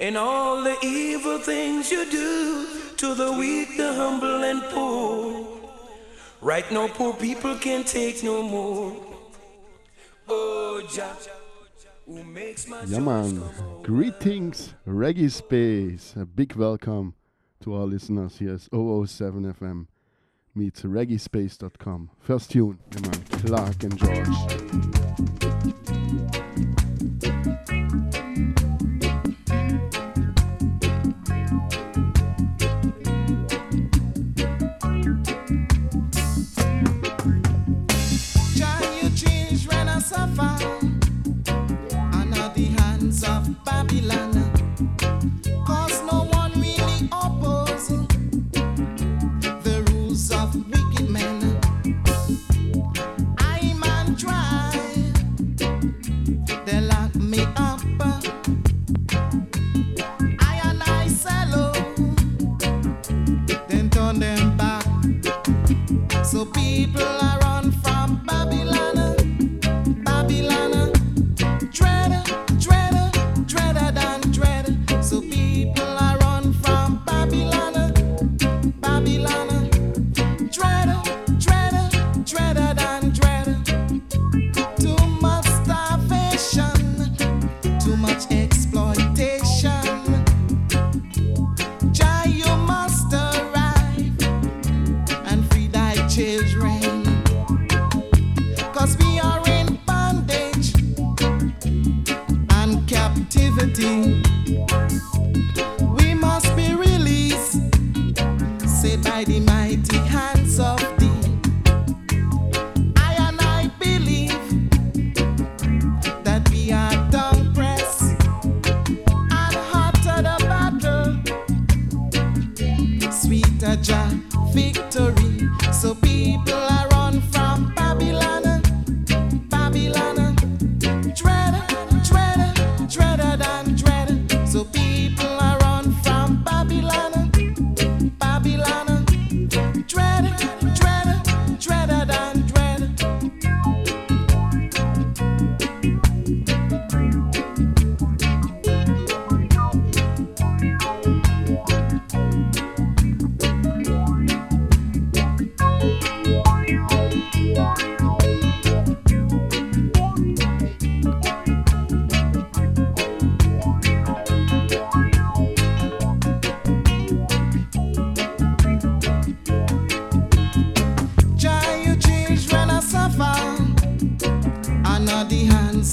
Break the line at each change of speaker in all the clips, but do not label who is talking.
and all the evil things you do to the weak, the humble, and poor. Right now, poor people can take no more. Oh, Jah, who makes my
yeah, man. Greetings, Reggae Space. A big welcome to our listeners here at 007 FM meets reggaespace.com. First tune, yeah, man. Clark and George.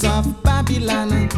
of Babylon.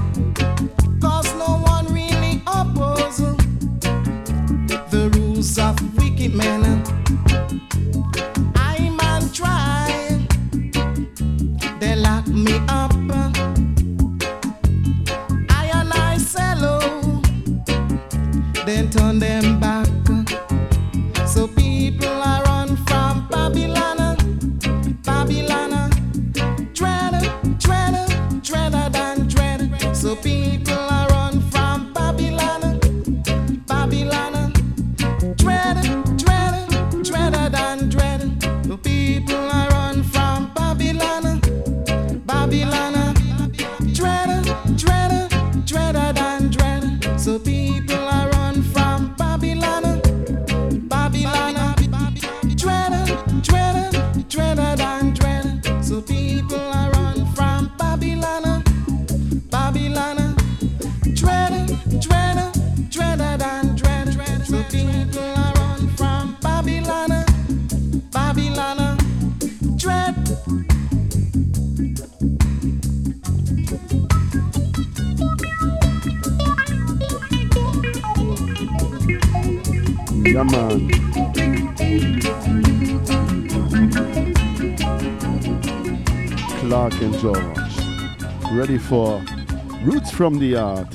from the
art.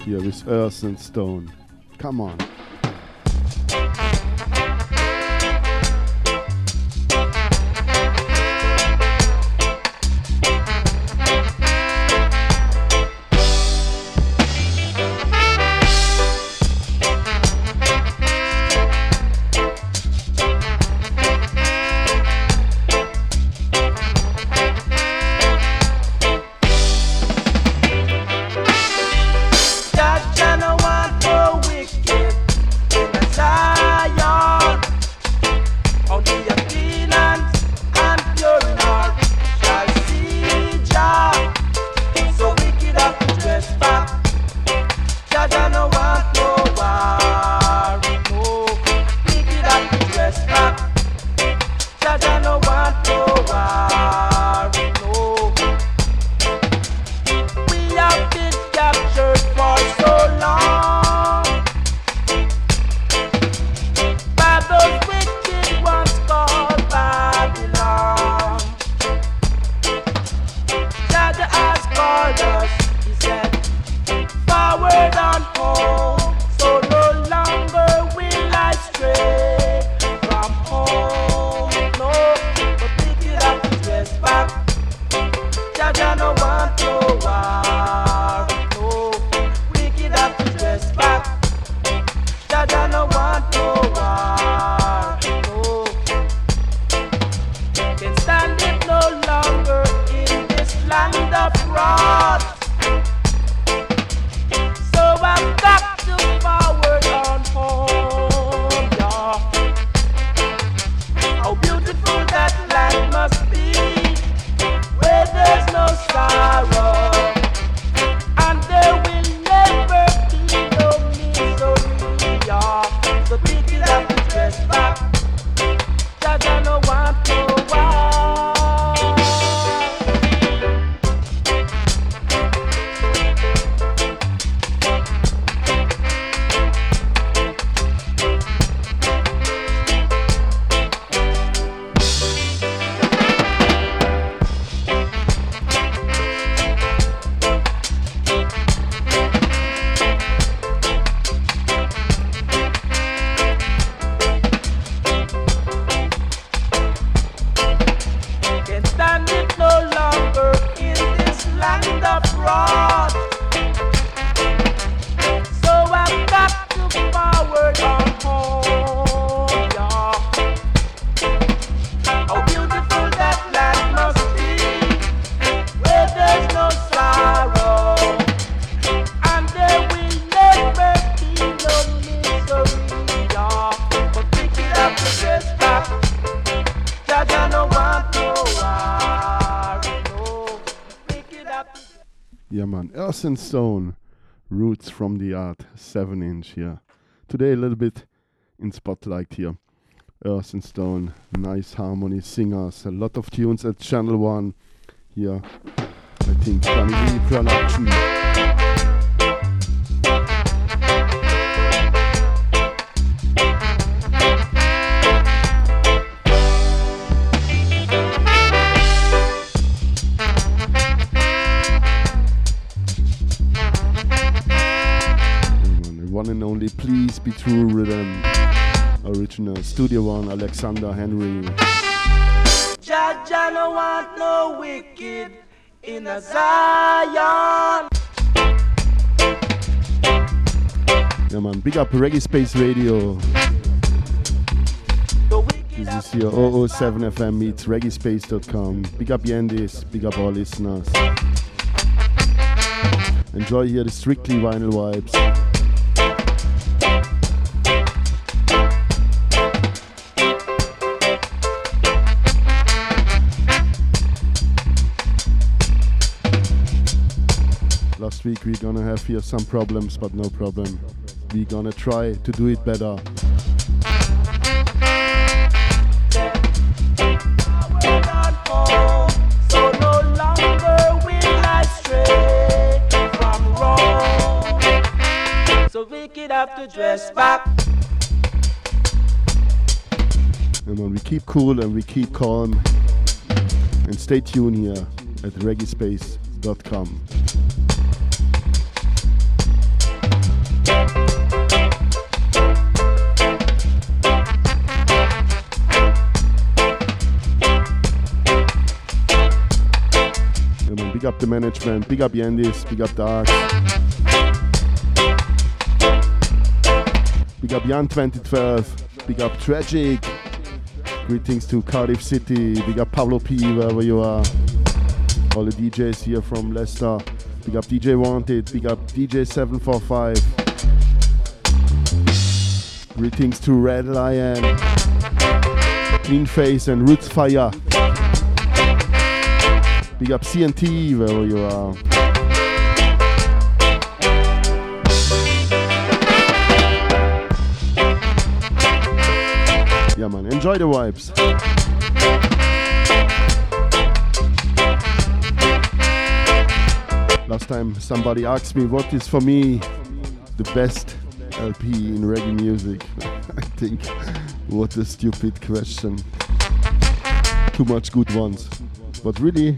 Here is Earth and Stone. Come on. Roots from the Art, 7 inch here. Today a little bit in spotlight here. Earth and Stone, nice harmony singers, a lot of tunes at Channel 1 here. I think Family Production. Please Be True Rhythm. Original Studio One, Alexander Henry.
Jaja no want no wicked in a Zion.
Yeah man, big up Reggae Space Radio. This is your 007 FM meets reggaespace.com. Big up Yandis, big up all listeners. Enjoy here the strictly vinyl vibes. Week we're gonna have here some problems, but no problem. We're gonna try to do it better.
So have to dress back.
And when we keep cool and we keep calm and stay tuned here at reggaespace.com. up the management, big up Yandis, big up Dark. Big up Jan 2012, big up Tragic. Greetings to Cardiff City, big up Pablo P, wherever you are. All the DJs here from Leicester. Big up DJ Wanted, big up DJ 745. Greetings to Red Lion, Clean Face and Roots Fire. Big up CNT, wherever you are. Yeah, man, enjoy the vibes. Last time somebody asked me what is for me the best LP in reggae music. I think what a stupid question. Too much good ones. But really,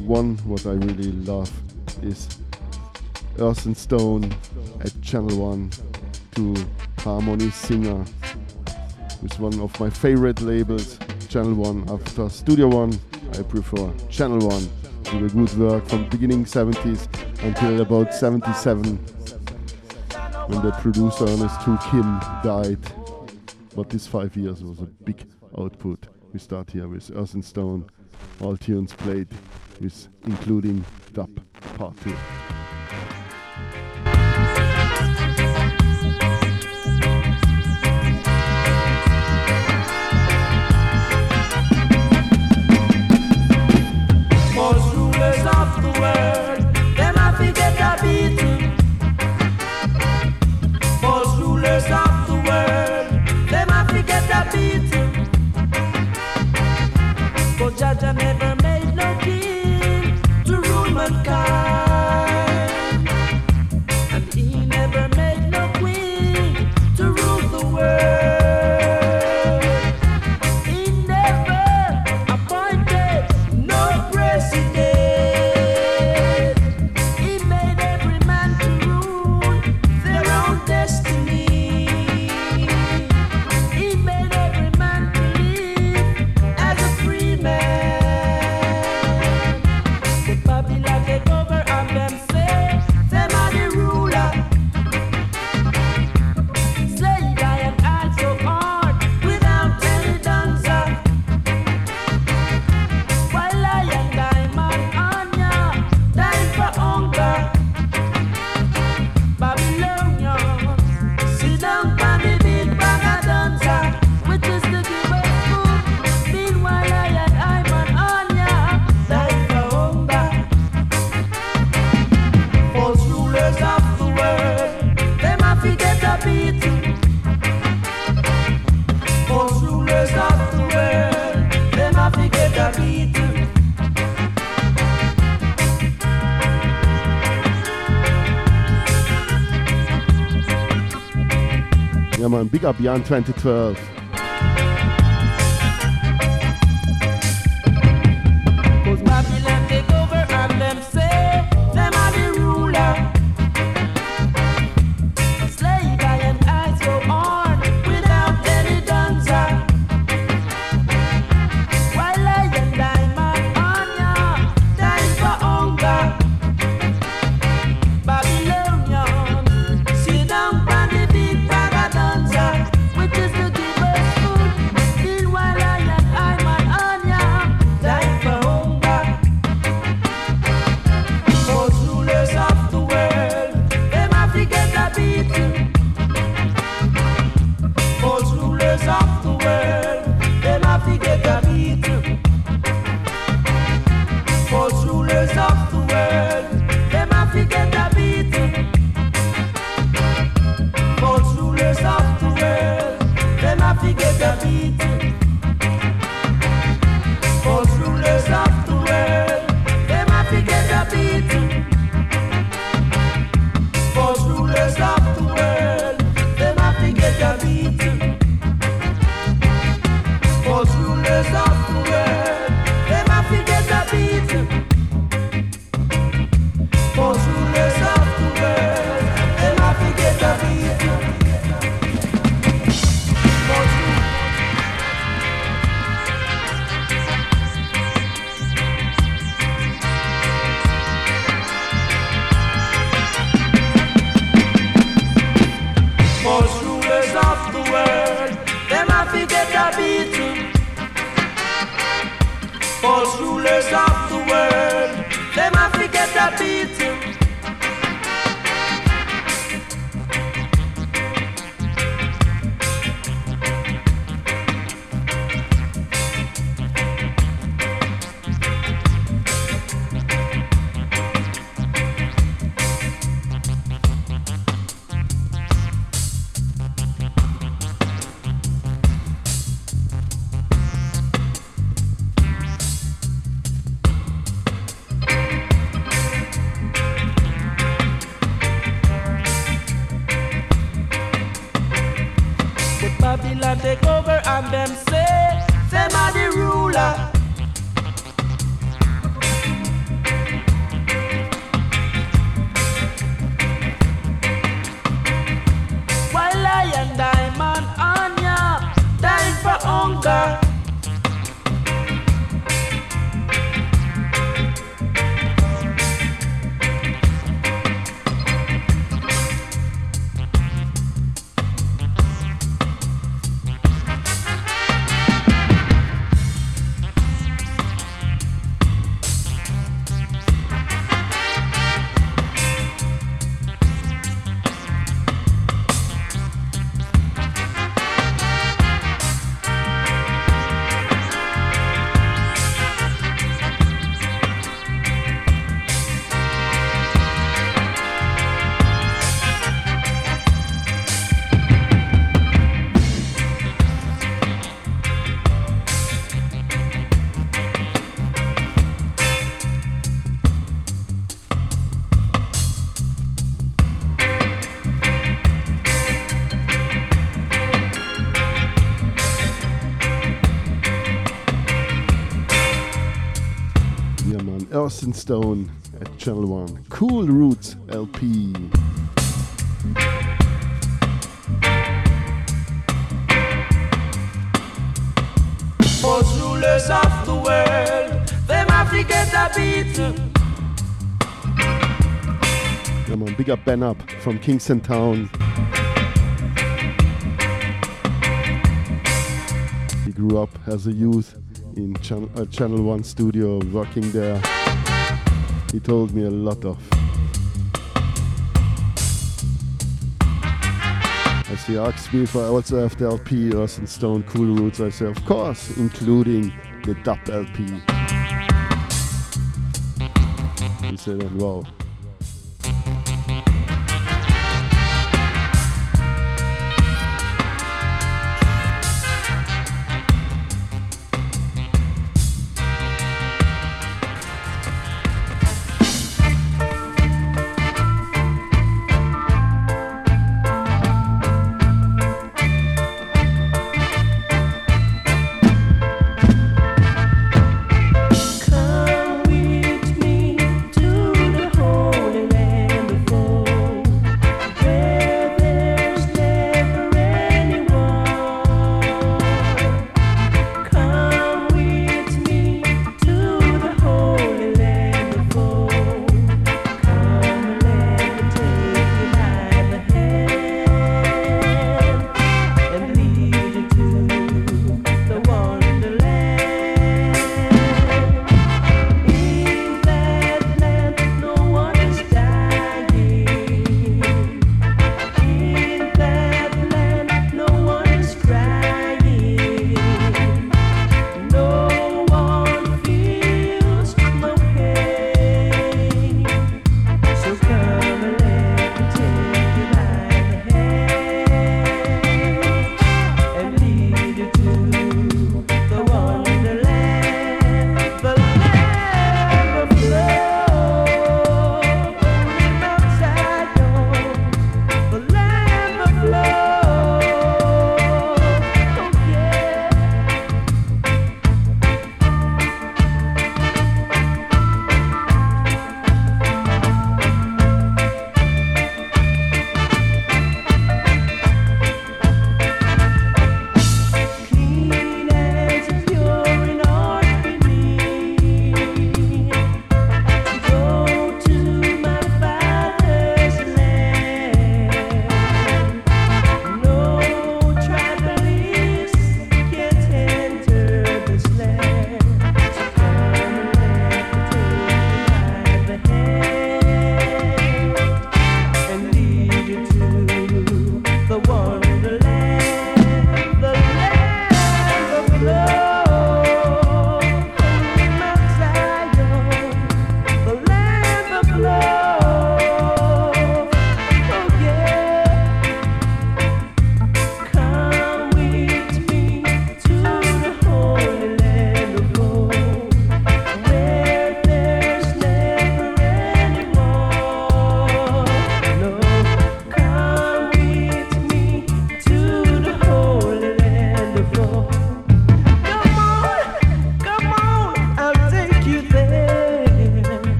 one what I really love is Earth and Stone at Channel One to Harmony Singer with one of my favorite labels, Channel One. After Studio One, I prefer Channel One did a good work from beginning 70s until about 77 when the producer Ernest Hoo Kim died. But these five years was a big output. We start here with Earth and Stone, all tunes played with including dub two. Big up Jan 2012. Stone at Channel One. Cool Roots LP.
Most rulers of the world, them have to get a beat.
Yeah, man, big up Ben Up from Kingston Town. He grew up as a youth in Channel, uh, Channel 1 studio, working there. He told me a lot of. Asked me if I also have the LP Earth and Stone Cool Roots, I said, of course, including the dub LP. He said, wow.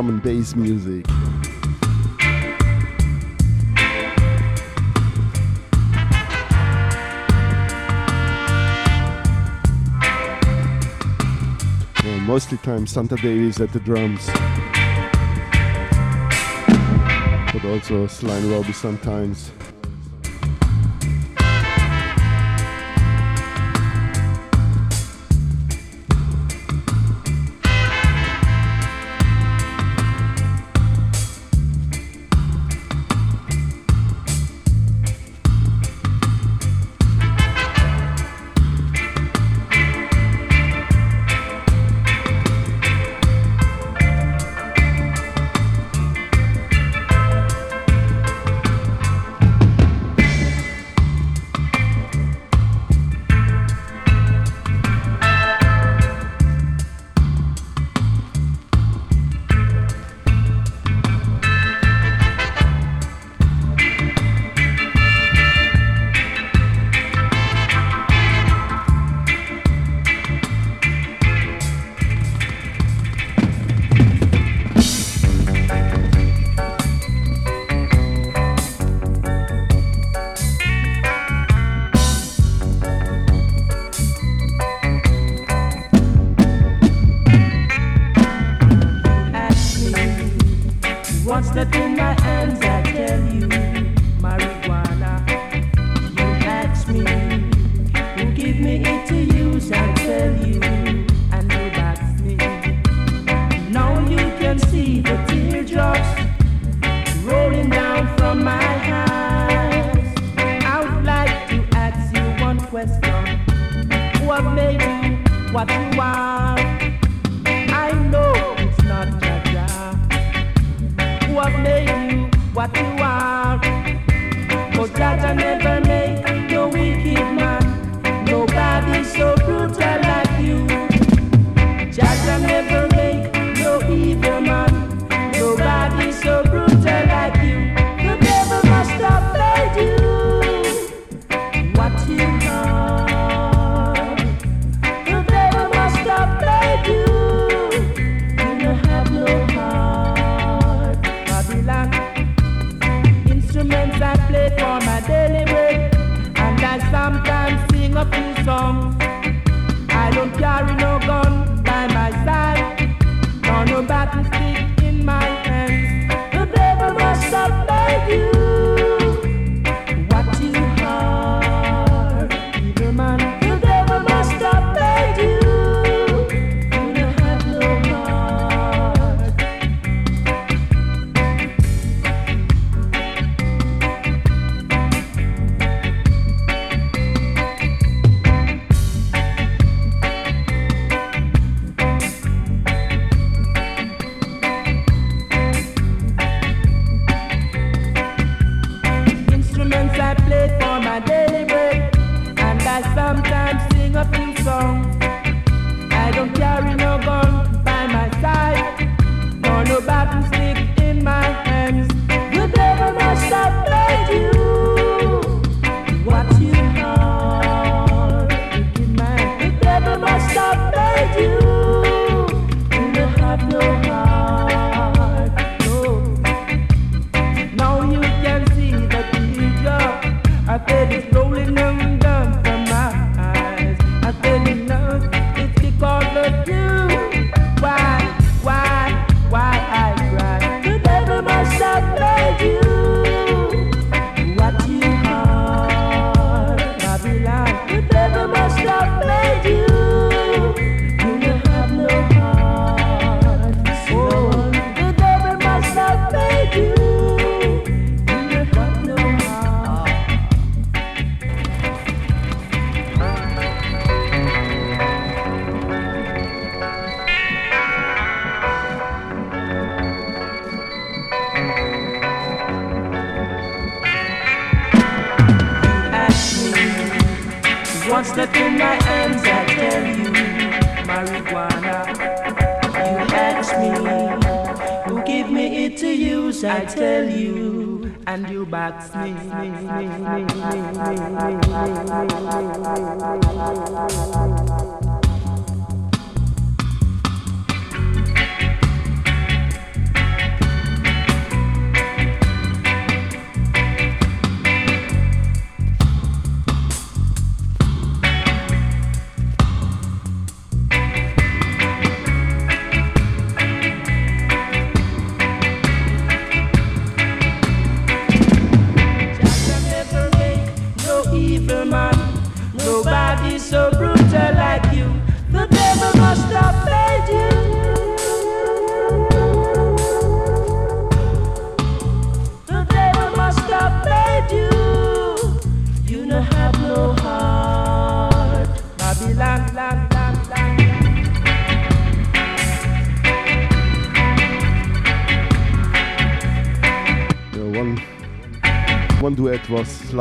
Drum and bass music. Yeah, mostly time Santa Davis at the drums. But also Sly Robbie sometimes.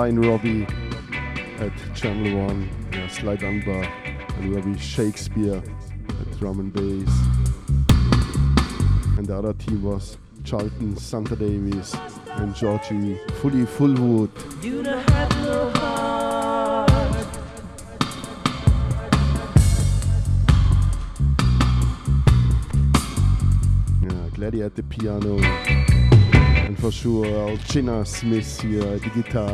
And Robbie at Channel 1. Yeah, Sly Dunbar and Robbie Shakespeare at drum and bass. And the other team was Charlton Santa Davis and Georgie Fully Fullwood. You don't have no heart. Yeah, Gladdy at the piano. Sure, uh, Chinna Smith here at the guitar.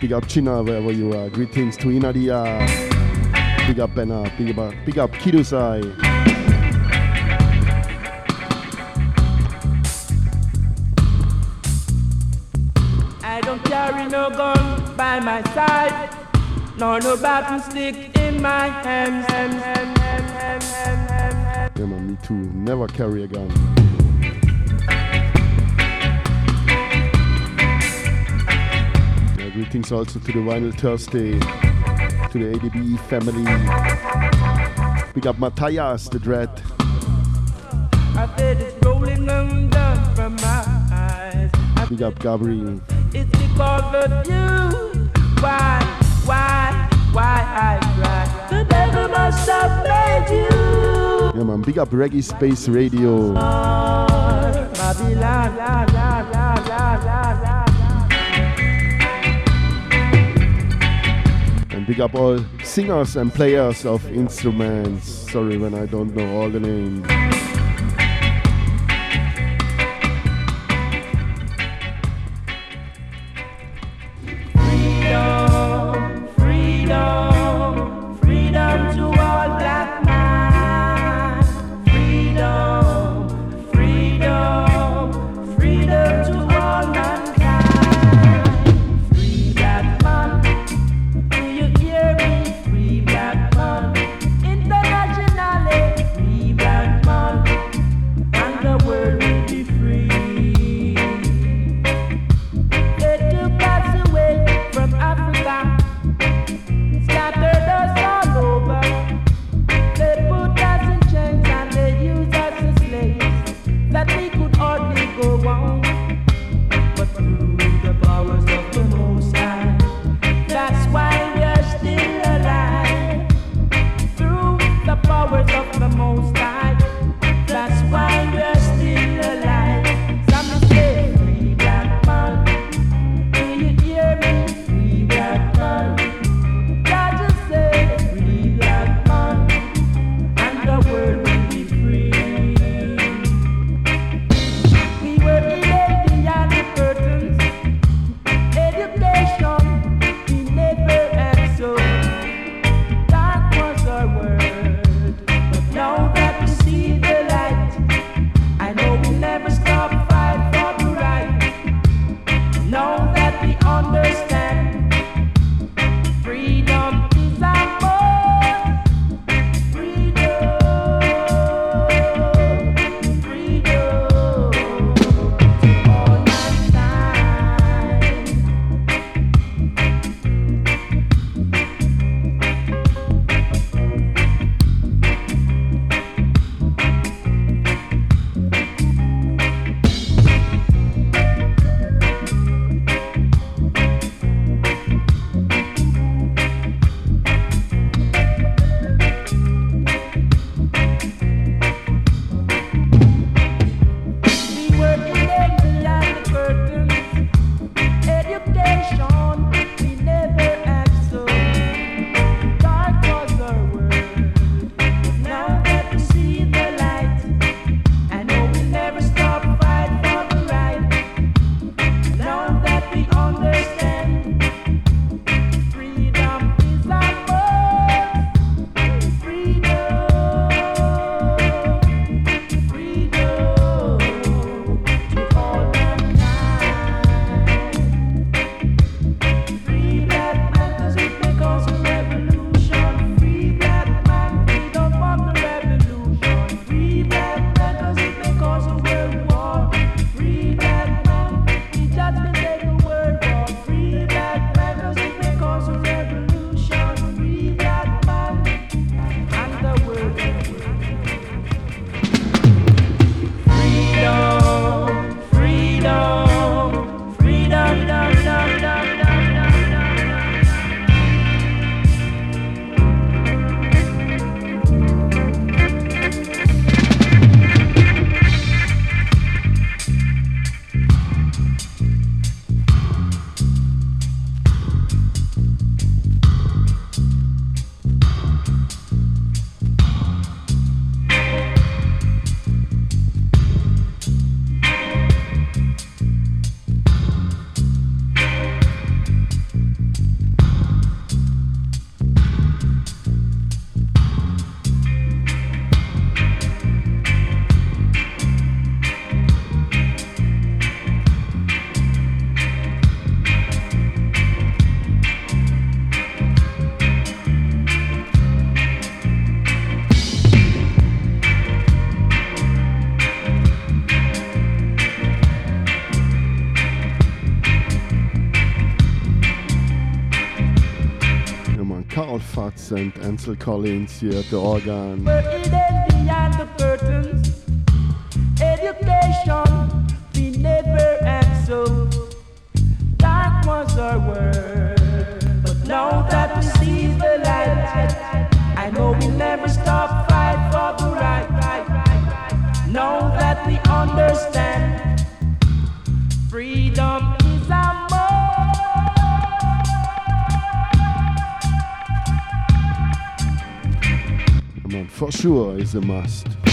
Big up Chinna wherever you are. Greetings to Inadia. Big up Benna. Big up, big up Kidusai.
Carry no gun by my side, nor no battle stick in my hands.
Yeah, man, me too. Never carry a gun. Greetings also to the Vinyl Thursday, to the ADB family. Big up Matthias, the dread. I feel it rolling under from my eyes. Big up Gabriel. It's because of you. Why, why, why I cry? The devil must have made you. Yeah, man, big up Reggae Space Radio. And big up all singers and players of instruments. Sorry when I don't know all the names.
Collins and Ansel Collins here at the organ.
is
a must.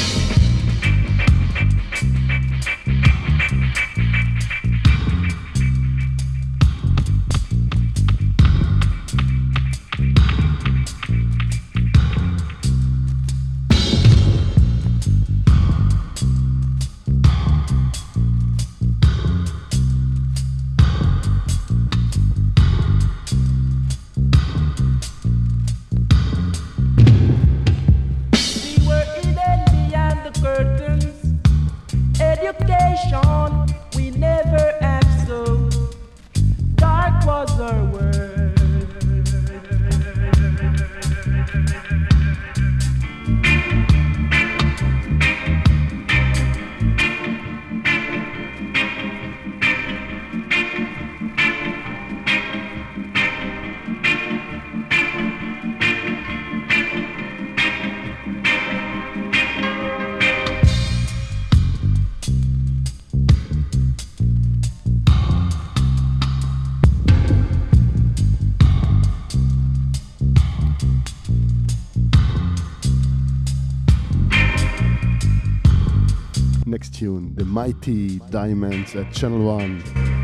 Next tune, The Mighty Diamonds at Channel
1.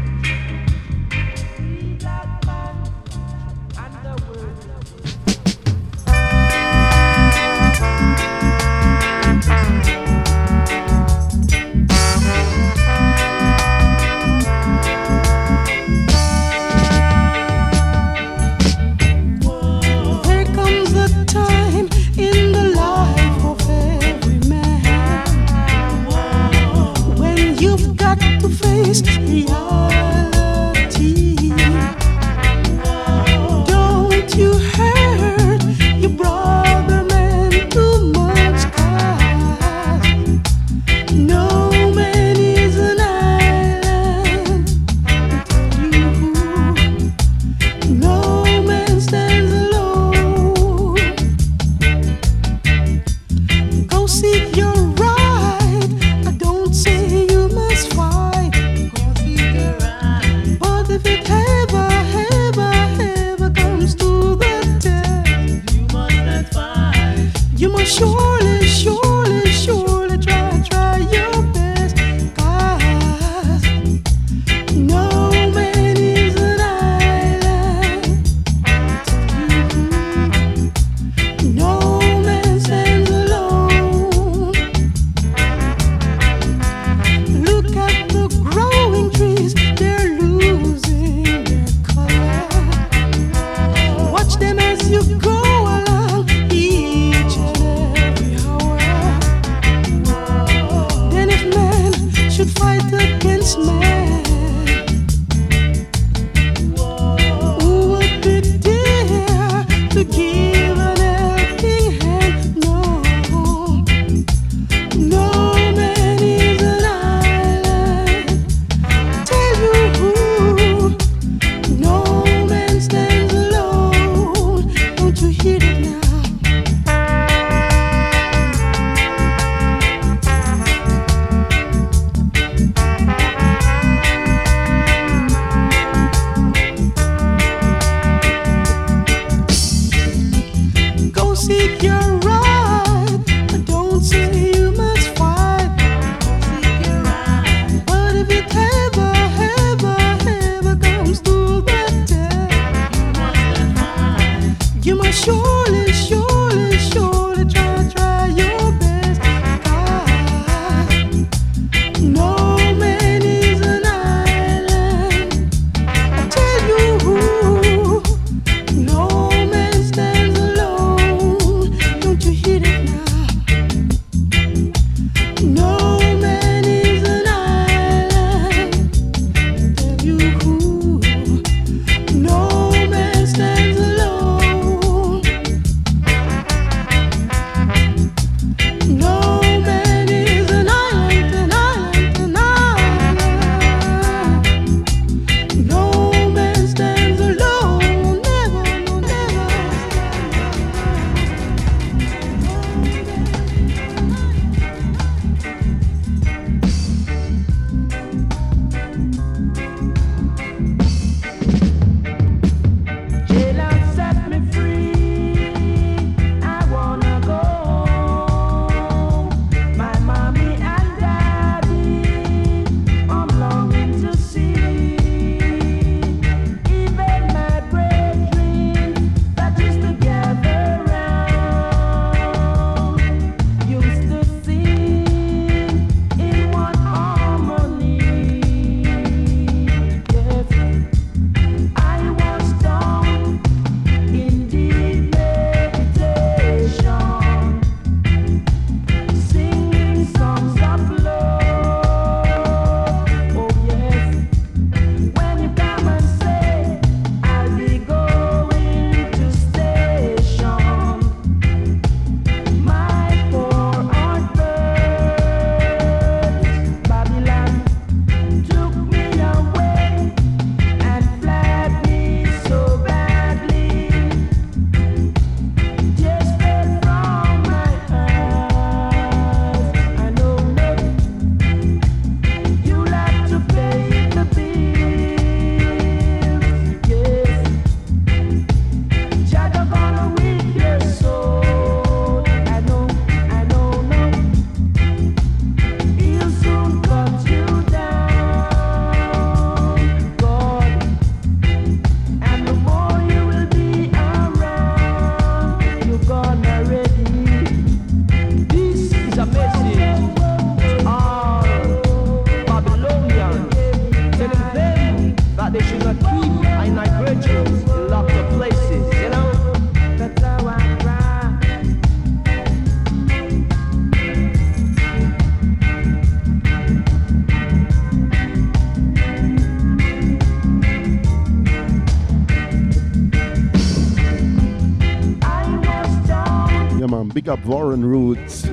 Up Warren Roots.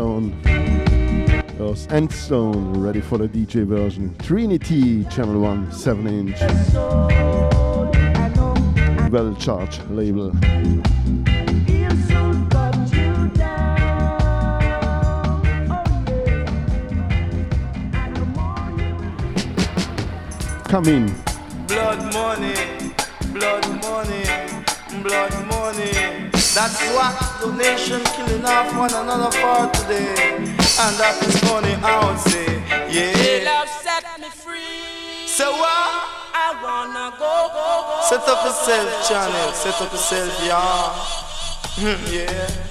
Stone, Earth and Stone, ready for the DJ version. Trinity, Channel 1, 7 inch. Well charged label. Come in.
Blood money, blood money, blood money. That's what the nation killing off one another for today. And that is funny, I would say. Yeah.
love set me free.
So what?
I wanna go, go, go.
Set up yourself, channel. Set up yourself, yeah. Hmm, yeah.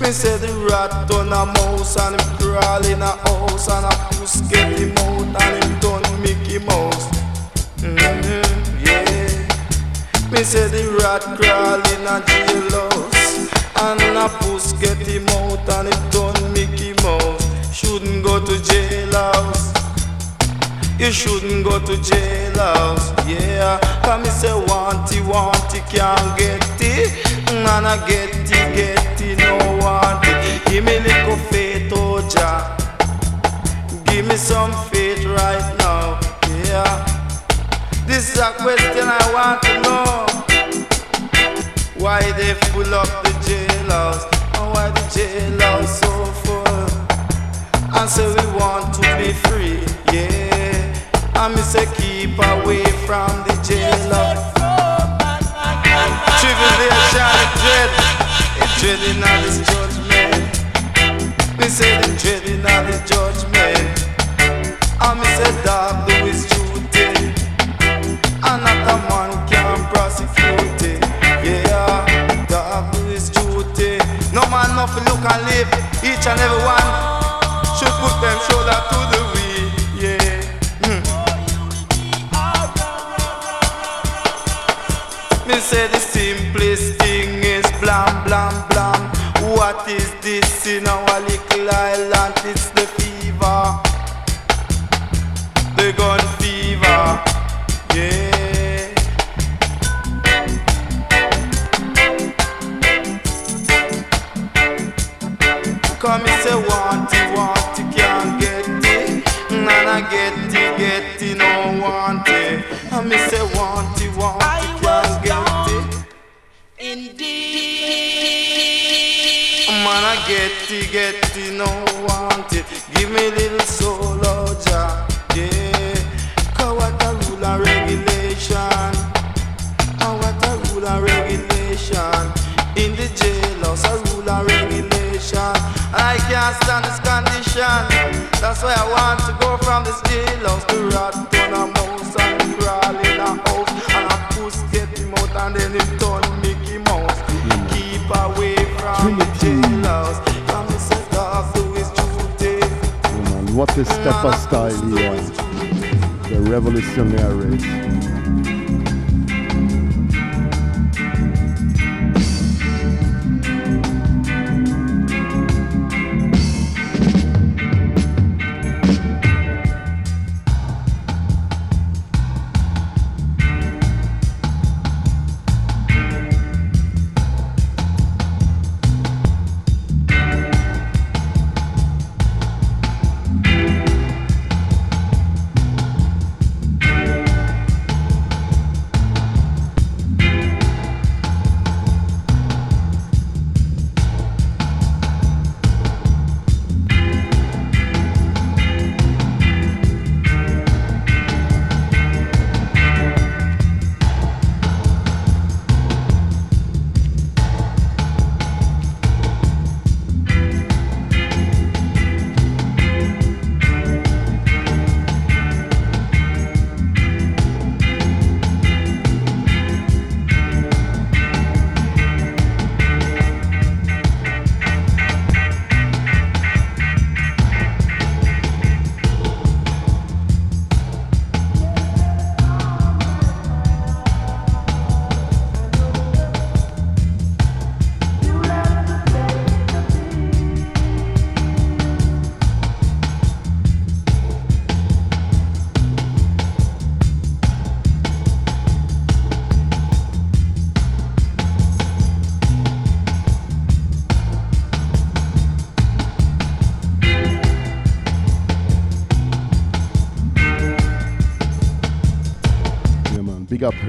Me say the rat on a mouse and him crawl in a house and a puss get him out and him done Mickey Mouse. Yeah. Me say the rat crawl in a jailhouse And a puss get him out and it done Mickey Mouse. Shouldn't go to jailhouse. You shouldn't go to jailhouse, yeah. Cause me say want it, want it, can't get it. And I get it, get it, no want it Give me little faith, oh Jah. Give me some faith right now, yeah this is a question I want to know. Why they full up the jailhouse? And why the jailhouse so full? I say we want to be free, yeah. I me say keep away from the jailhouse. Tribulation, dread, it dreading of this judgment. Me say the dreading of the judgment. I me say dark, No man look and live. Each and every one should put them shoulder to the wheel. Yeah. Mm. Me say the simplest thing is blam blam blam. What is Man, I get it, no want it. Give me a little soul, oh Jah, yeah. Cause what a rule and regulation. And what a rule and regulation. In the jailhouse, a rule and regulation. I can't stand this condition. That's why I want to go from this jailhouse to rat on mouse
what a step of style here. The revolutionary.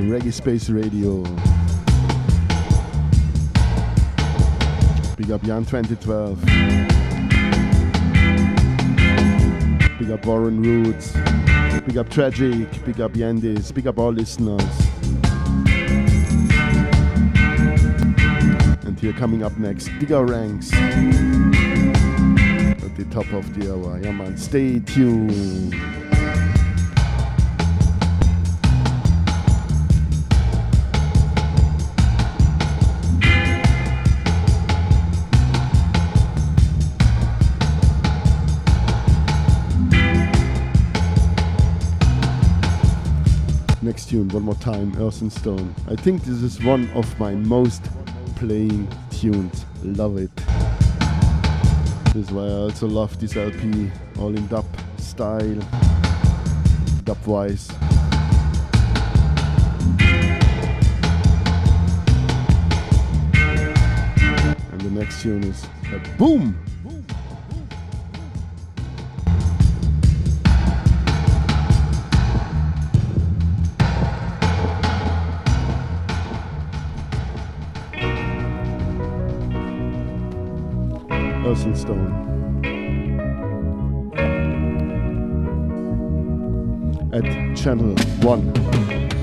Reggae Space Radio. Big up Jan 2012. Big up Warren Roots. Big up Tragic. Big up Yandis. Big up all listeners. And here coming up next, Bigger Ranks. At the top of the hour. Yeah man, stay tuned. One more time, Earth and Stone. I think this is one of my most playing tunes. Love it. This is why I also love this LP, all in dub style, dub wise. And the next tune is a boom! Stone. At channel 1.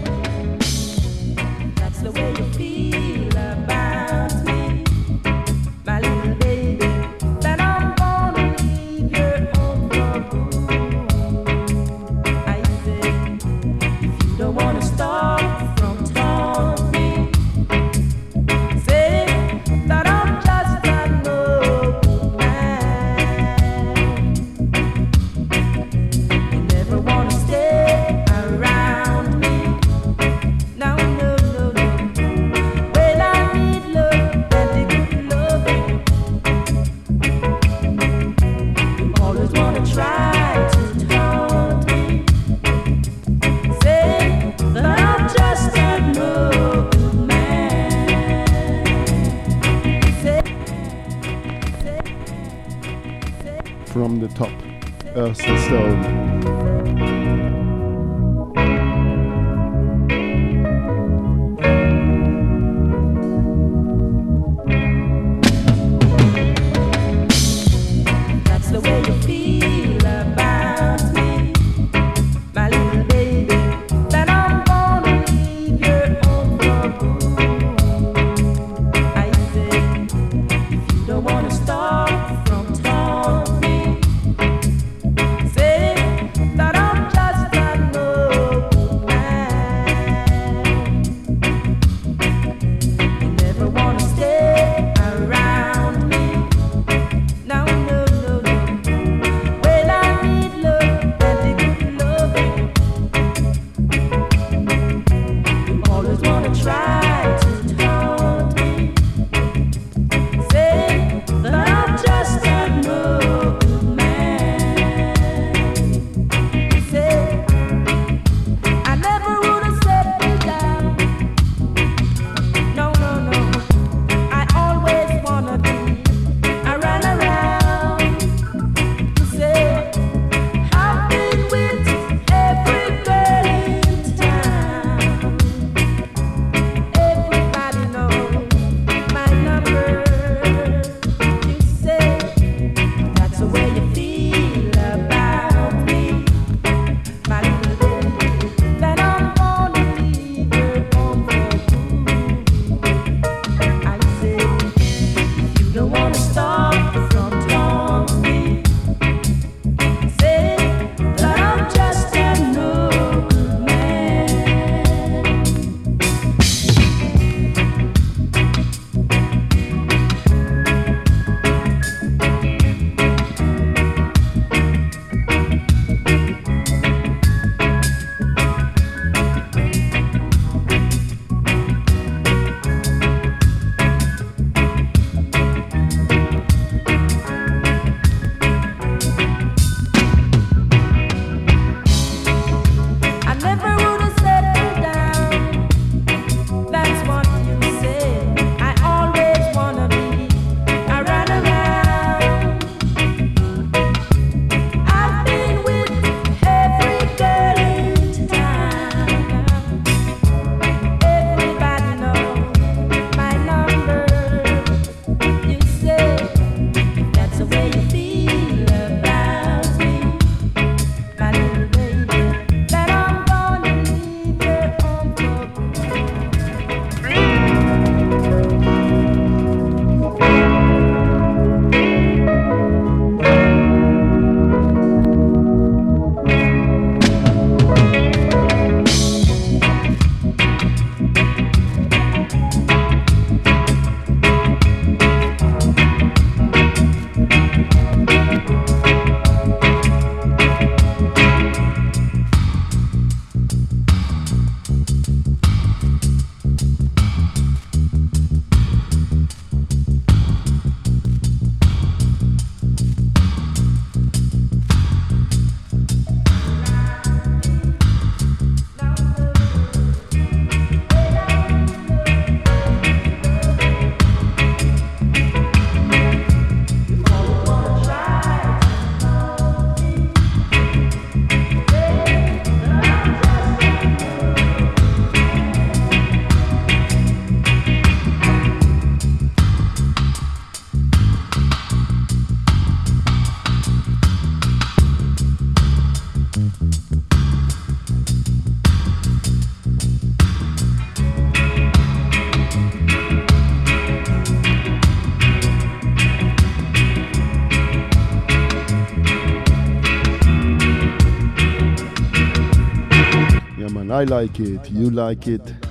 I
like it. You like it.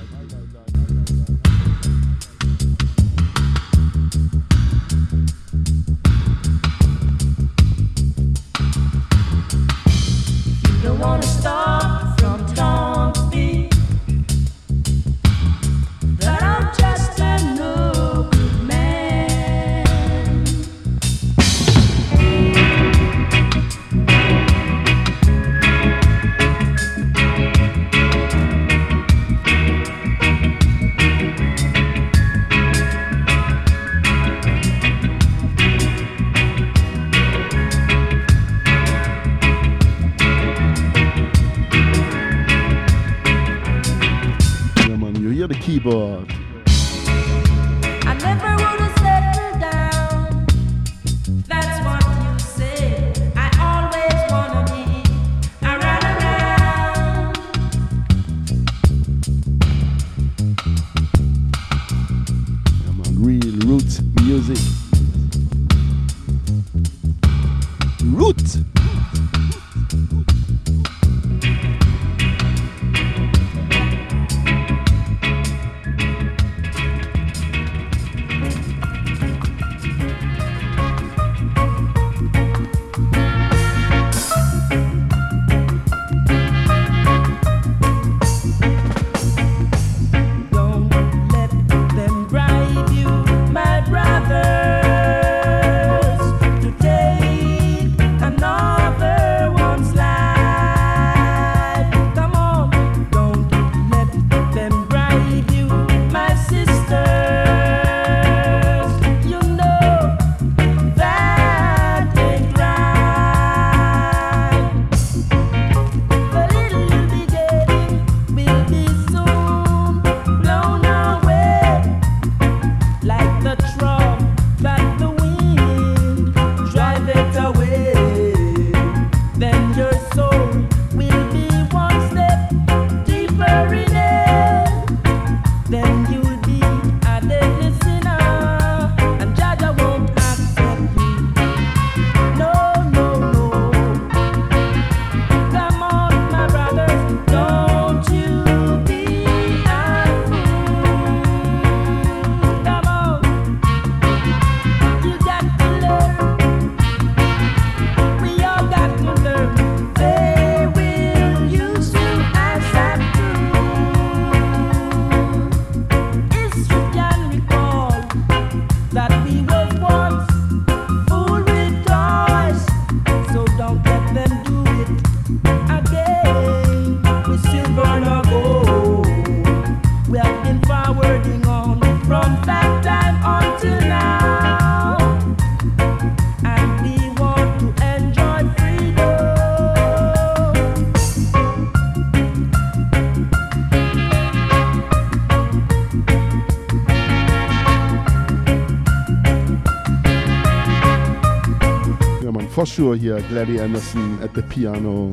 Sure here, Gladys Anderson at the piano.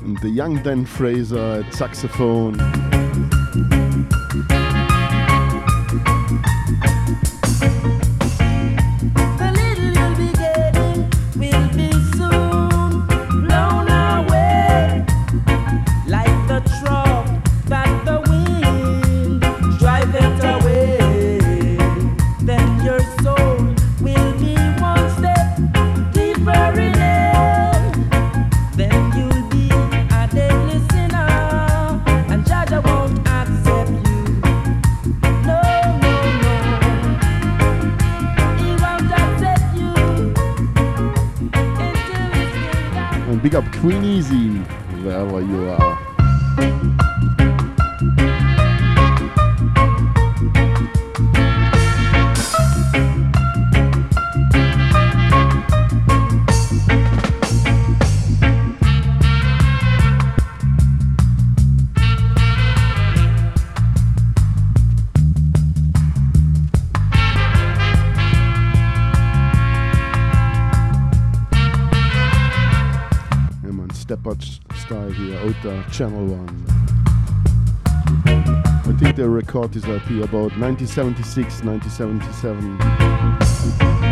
And the young Dean Fraser at saxophone. Channel One. I think they record this IP about 1976, 1977.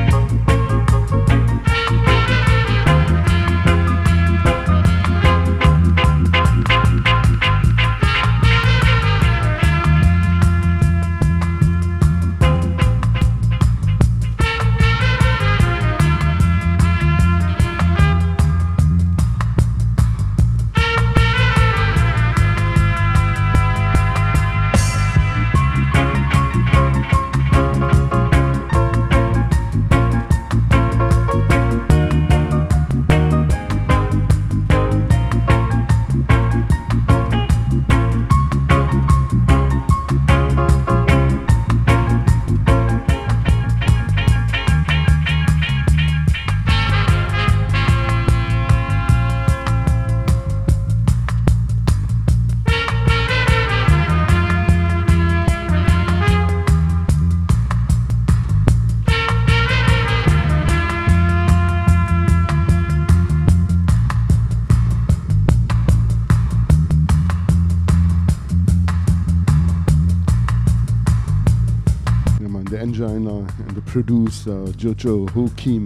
Producer Jojo Kim.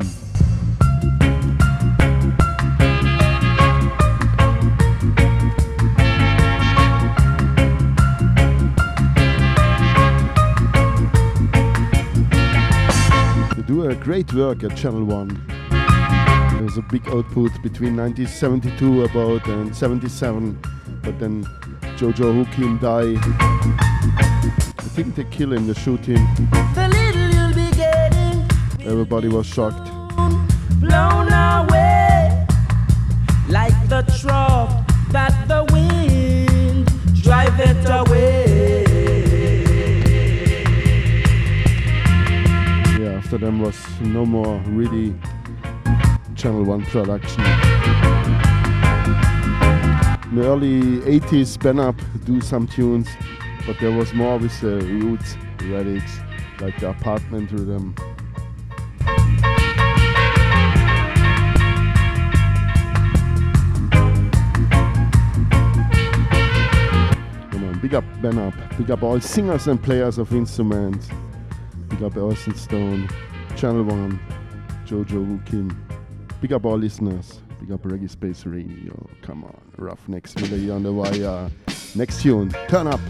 They do a great work at Channel One. There was a big output between 1972 about and 77, but then Jojo Kim died. I think they kill him, they shoot him. Everybody was shocked.
blown away like the trough that the wind drive it away.
Yeah, after them was no more really Channel 1 production. In the early 80s, Ben Up do some tunes, but there was more with the roots, relics, like the apartment rhythm. Big up Ben Up, big up all singers and players of instruments. Big up Earth and Stone, Channel 1, Jojo Kim. Big up all listeners. Big up Reggae Space Radio. Come on, Ruffneck-Smille on the wire. Next tune, turn up.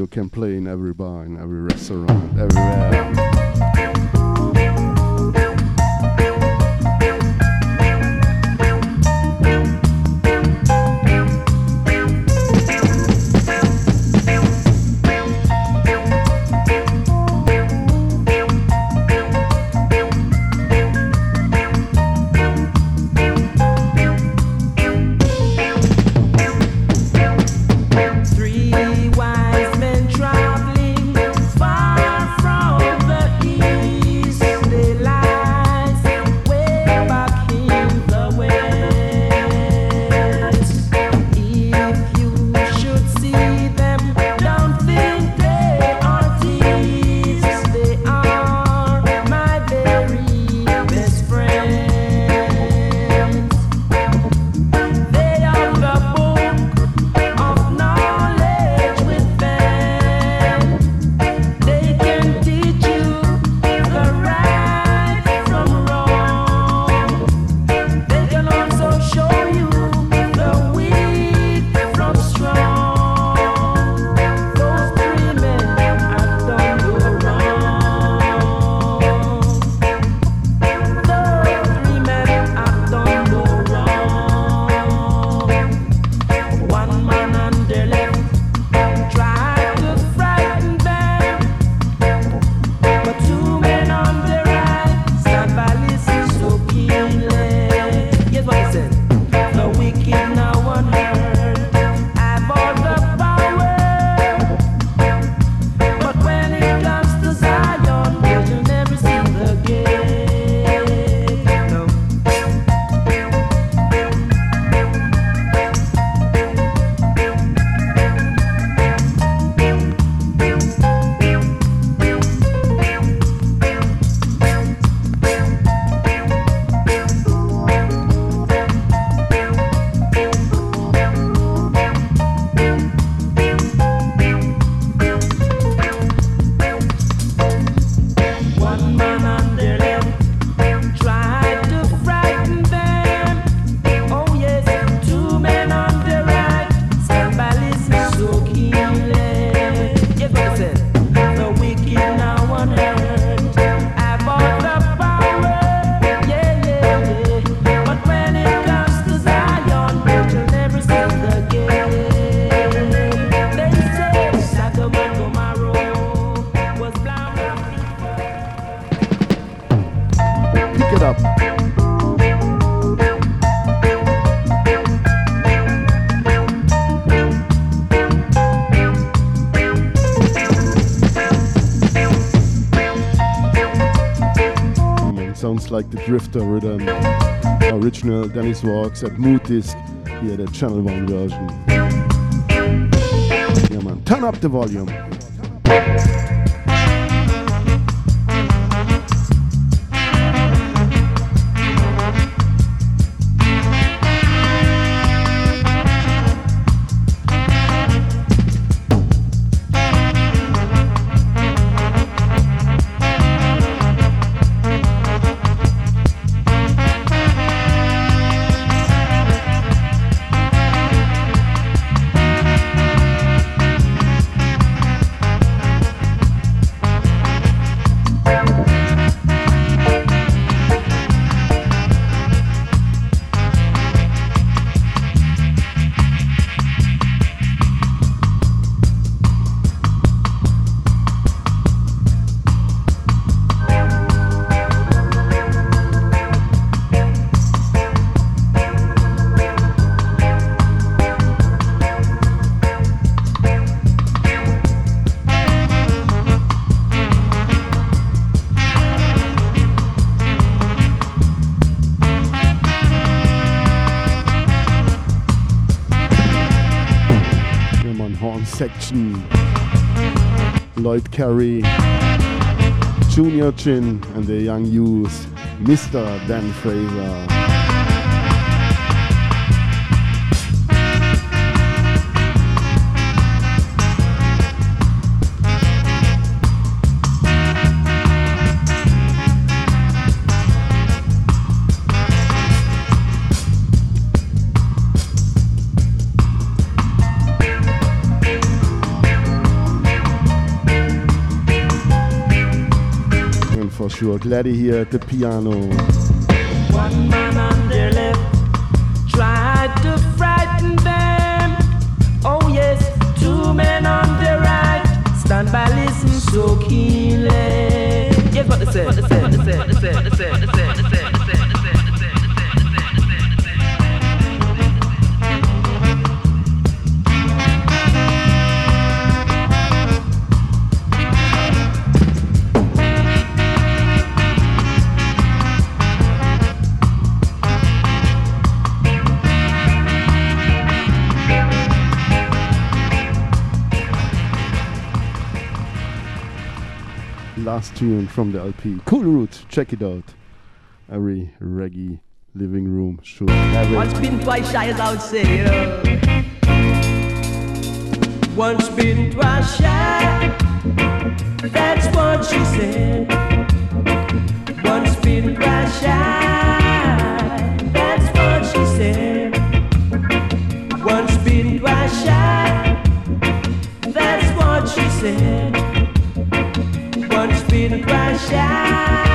You can play in every bar, in every restaurant, everywhere. Drifter rhythm. Original Dennis Walks at Moodisc. Here, the Channel 1 version. Yeah, man. Turn up the volume. Lloyd Carey, Junior Chin, and the young youth, Mr. Dean Fraser.
sure. Gladdy here at the piano.
One man on their left tried to frighten them. Oh, yes, two men on their right stand by, listen so keenly. Yes, what they say, what they say, what they say, what they say, what they say.
tune from the LP Kool Roots. Check it out. Every reggae living room should have it.
Once been, twice shy, as I would say. Once been, twice shy. That's what she said. Once been, twice shy.
shine.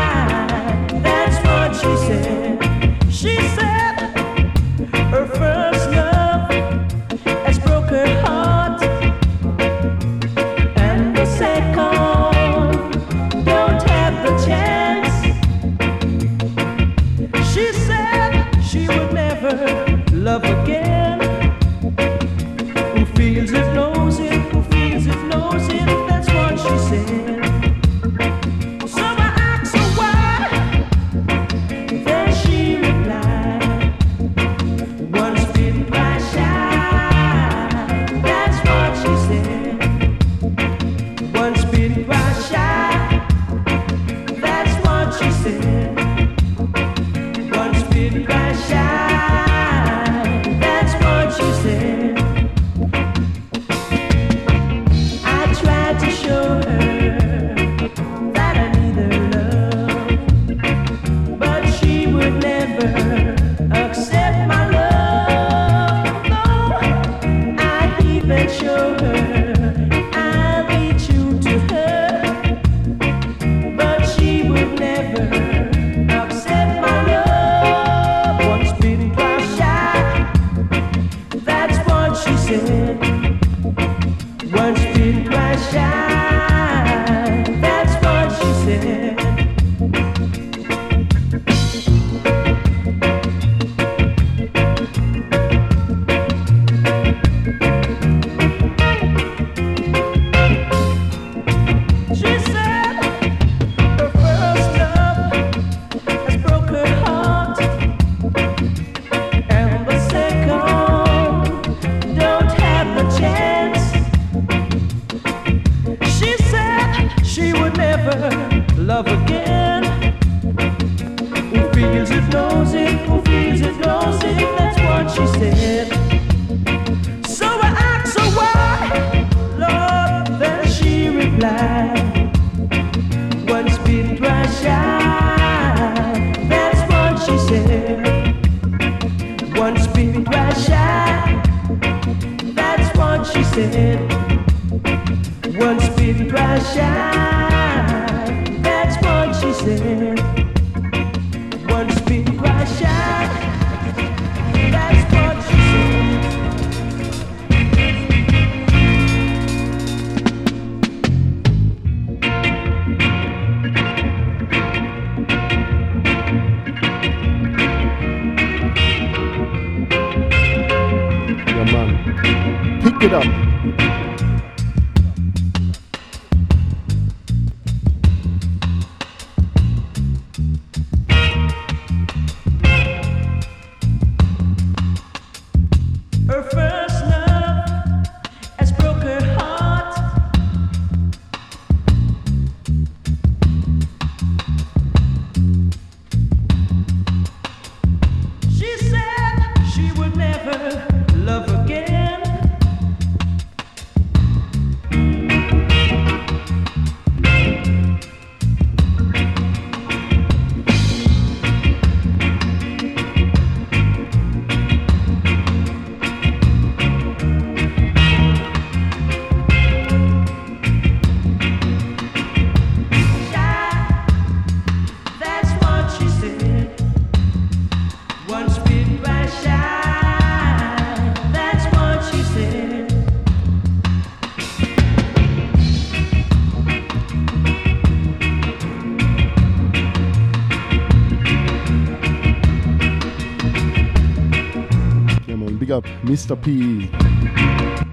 Mr. P.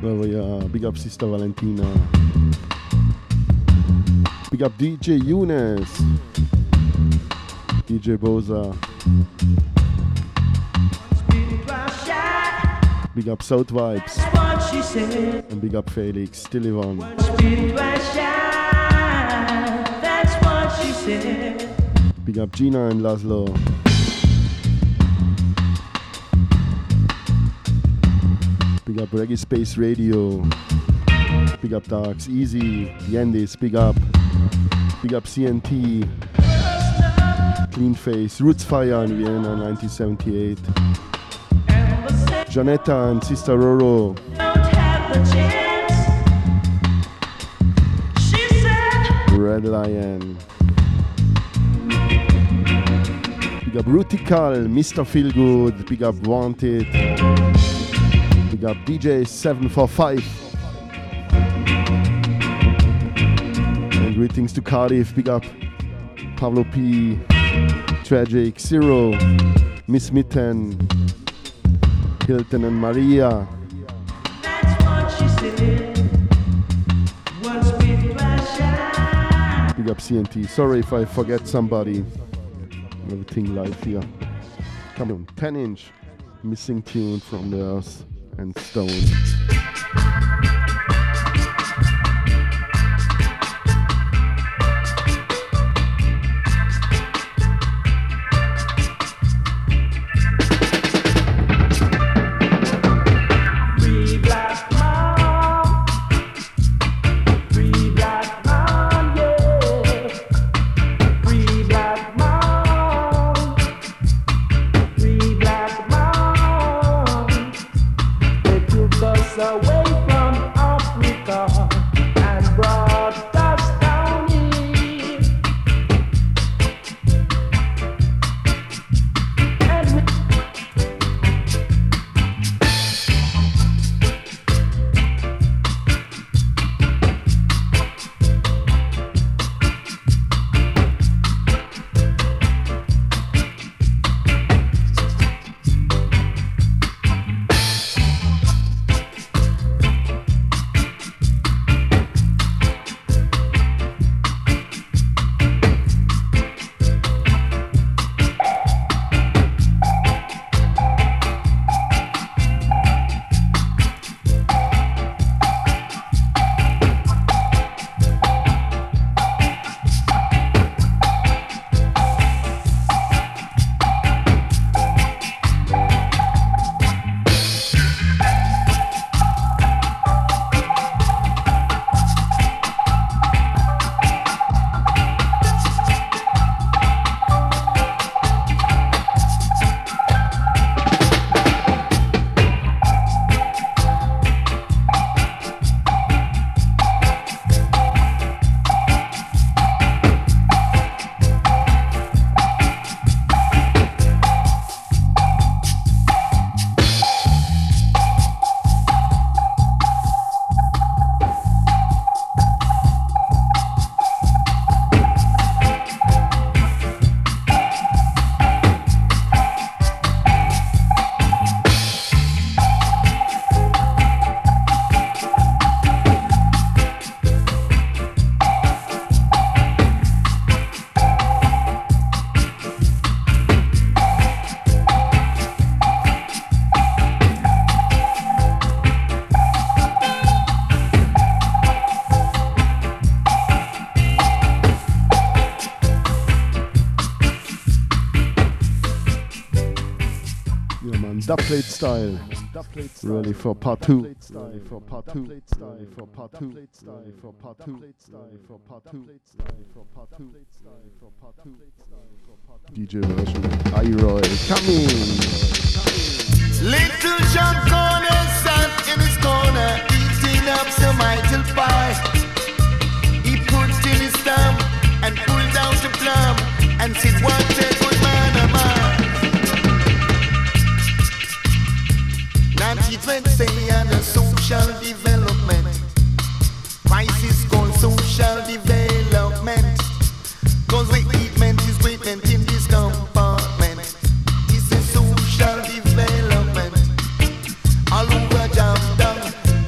Well, yeah, uh, big up Sister Valentina. Big up DJ Eunice. DJ Boza. Big up South Vibes. And big up Felix. Still Yvonne. Big up Gina and Laszlo. Big up Reggae Space Radio. Big up Darks, Easy, Yandis, big up. Big up CNT. Clean Face, Roots Fire in Vienna 1978. Janetta and Sister Roro. Red Lion. Big up Rutical, Mr. Feelgood, big up Wanted. Big up DJ 745. And greetings to Cardiff, big up Pablo P, Tragic, Zero, Miss Mitten, Hilton and Maria. Big up CNT. Sorry if I forget somebody. Everything live here. Come on, 10 inch missing tune from the Earth and Stone. Plate style. Really for part two. Ready for part two. Ready for part two. Ready for part two. Ready for part two. Ready for part two. Ready for part two. DJ version. I-Roy coming.
Little John Corner sat in his corner, eating up some idle pie. He put in his thumb and pulled out the plum and said, What frequency and a social development. Crisis called social development. Cause the equipment is equipment in this compartment. This is social development. All over jam down,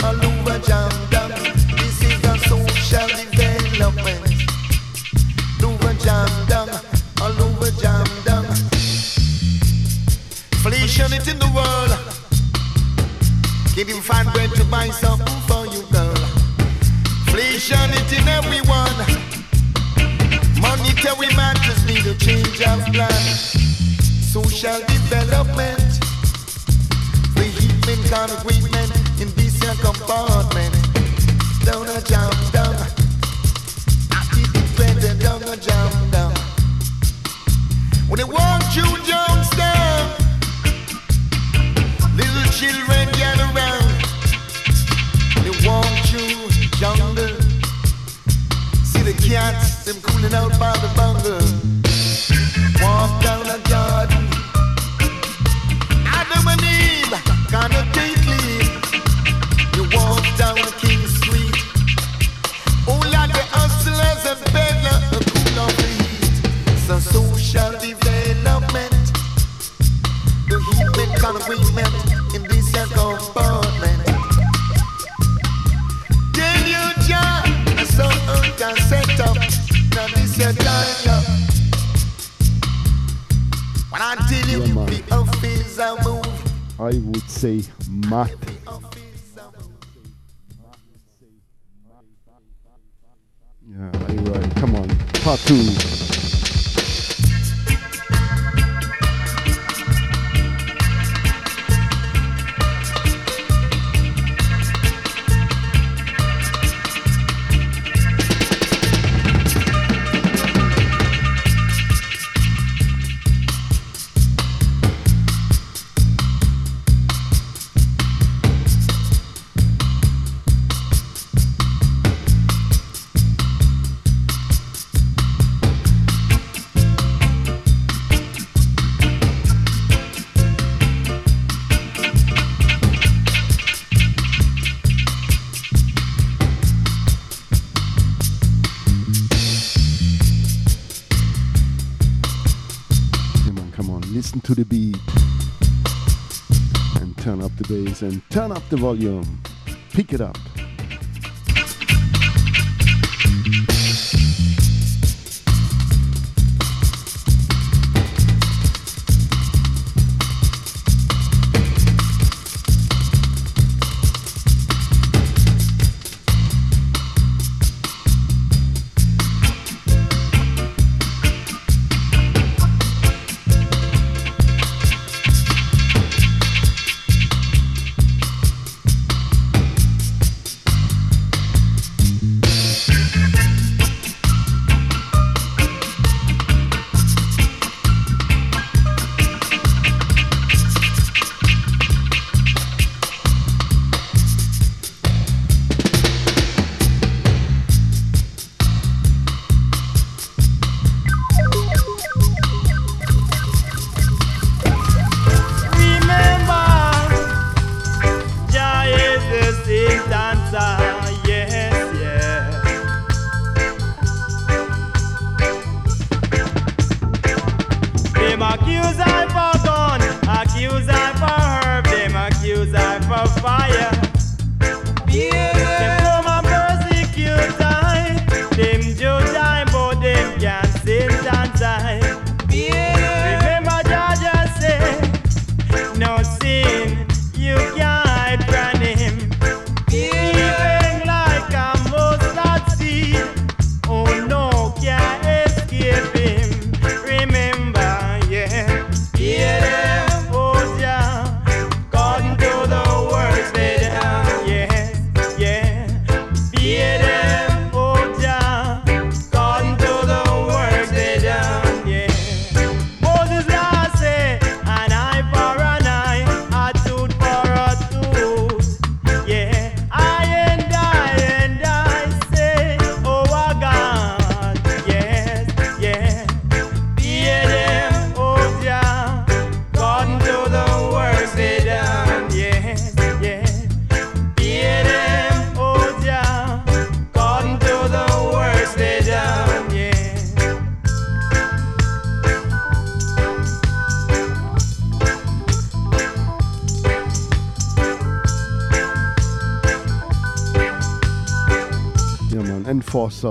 all over jam down. This is a social development. Over jam down, all over jam down. Inflation it in the world. Can't even find bread to buy something for you, girl. Inflation it in everyone. Monetary matters need a change of plan. Social development. The human agreement in this compartment. Down a jump down. I keep it down a jump down. When they want you jumps down, little children cats, them cooling out by the bungle. Walk down a garden. Adam and Eve, gonna take leave. You walk down King Street. I you,
Yeah,
office I move.
I would say Matt.
the office I move.
Yeah, right. Come on. Part two. Listen to the beat. And turn up the bass and turn up the volume. Pick it up.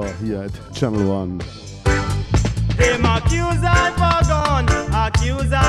Here at Channel 1.
Them accuse I for gun, accuse I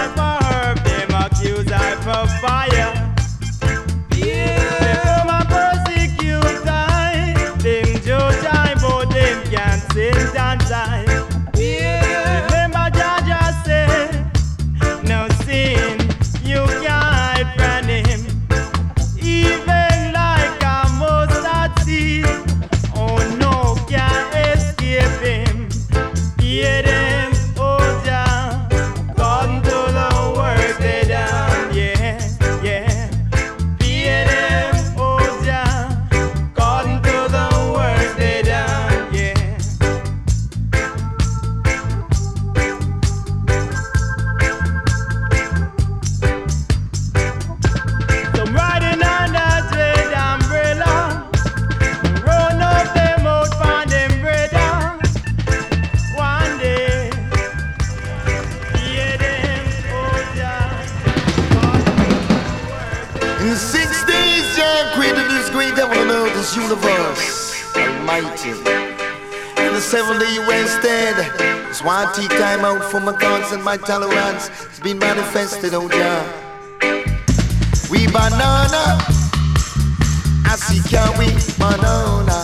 my
tolerance. It's been manifested, oh Jah. We banana, I see can we banana.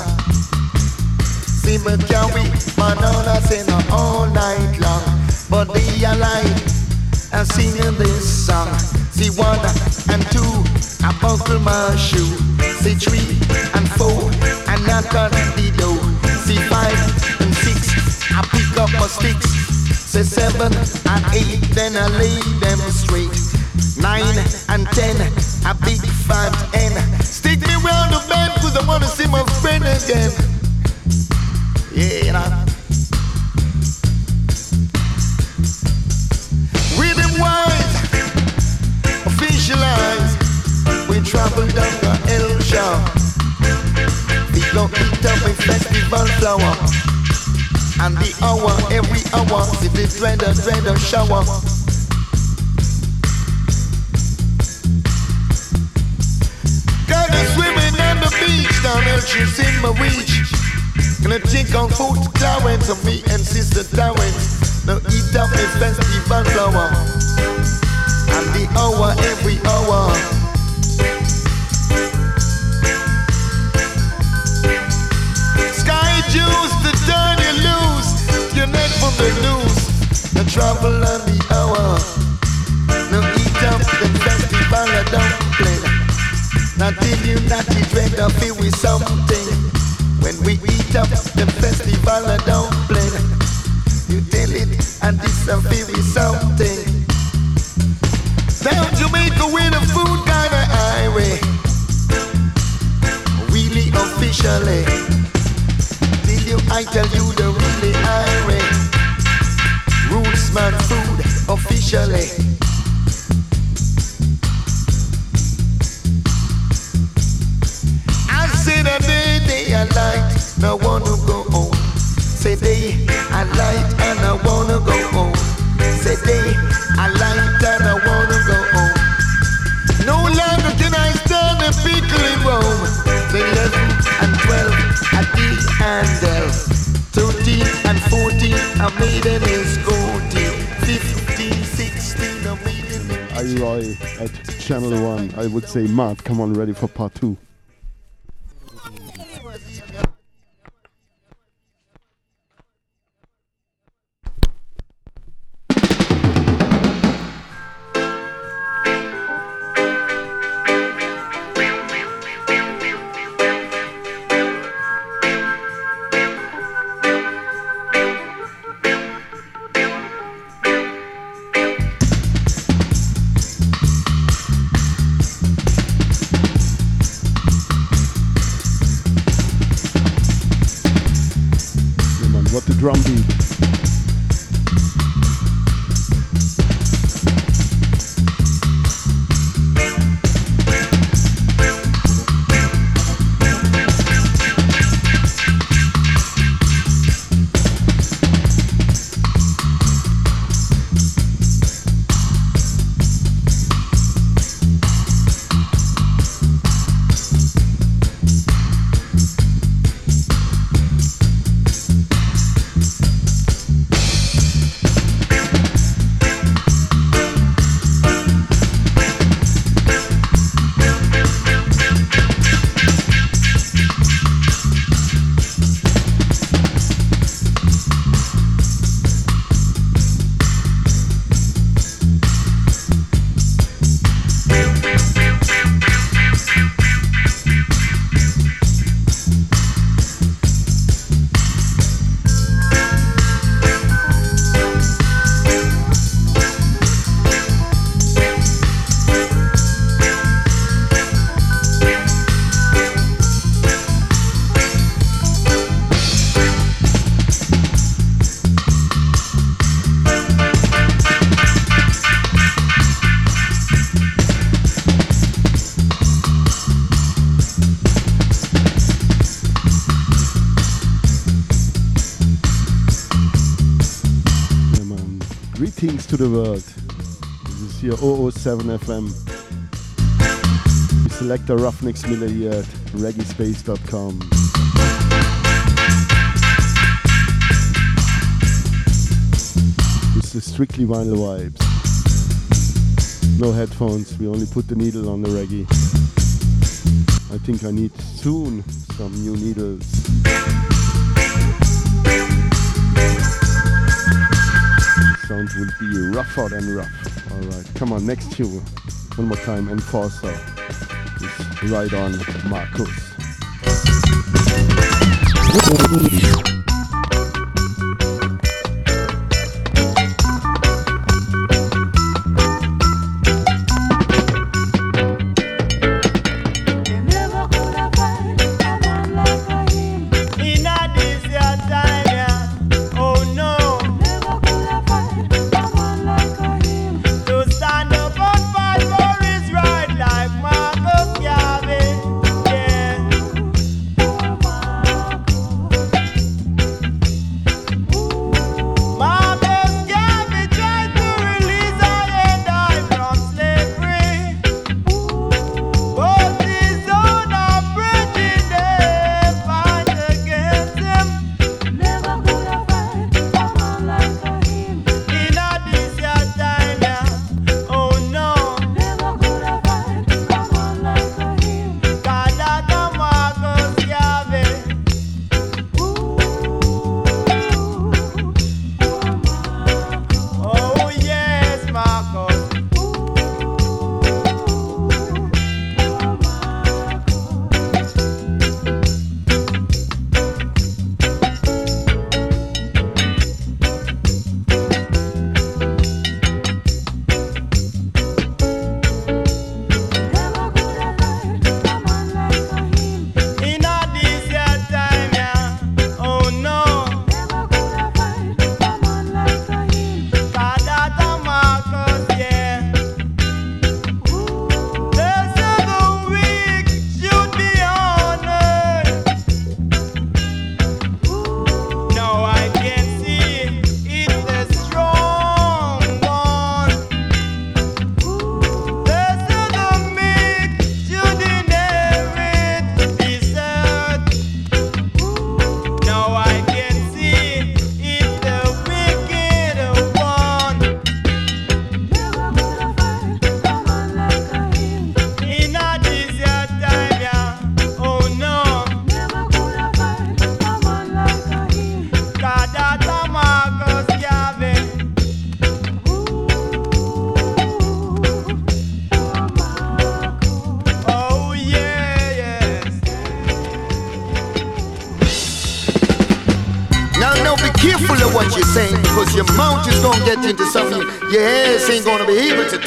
See me we banana, no all night long. But they are like I'm singing this song. See one and two, I buckle my shoe. See three seven and eight, then I lay them straight. Nine shower. Got me swimming on the beach, down there she's in my reach. Gonna take on food Clarence of me and sister Clarence. Now eat up a festival flower. And the hour, every hour. Sky juice to turn you loose. Your neck from the news. The trouble and the hour. Now eat up the festival of dumpling. Now till you not the dread of it with something. When we eat up the festival of dumpling, you tell it and a with something. Down Jamaica with a food kind of highway. Really officially. Till you, I tell you the really highway. Man food officially. I said a day they are light, now wanna go home. Say they I light and I wanna go home. Say they I light and I wanna go home. No longer can I stand and pickle in Rome. Say 11 and 12 at the handle. Uh, 13 and 14 a maiden is goatee. Maiden is
I Roy at Channel 1. I would say, Matt, come on, ready for part 2. The
world. This is here 007 FM. We select a Ruffneck-Smille here at reggaespace.com. This is strictly vinyl vibes. No headphones, we only put the needle on the reggae. I think I need soon some new needles. Sound will be rougher than rough. Alright, come on, next tune. One more time, Enforcer. Is right on Marcus.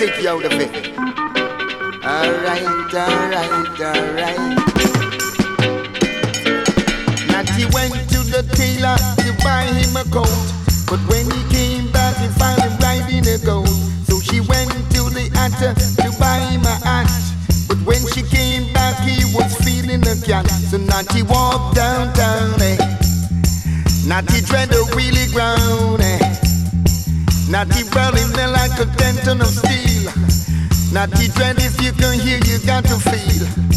Take you out of it. Alright, alright, alright. Natty went to the tailor to buy him a coat. But when he came back, he found him riding a goat. So she went to the hatter to buy him a hat. But when she came back, he was feeling a cat. So Natty walked downtown, eh? Natty steel. Not the dread if you can hear, you got to feel.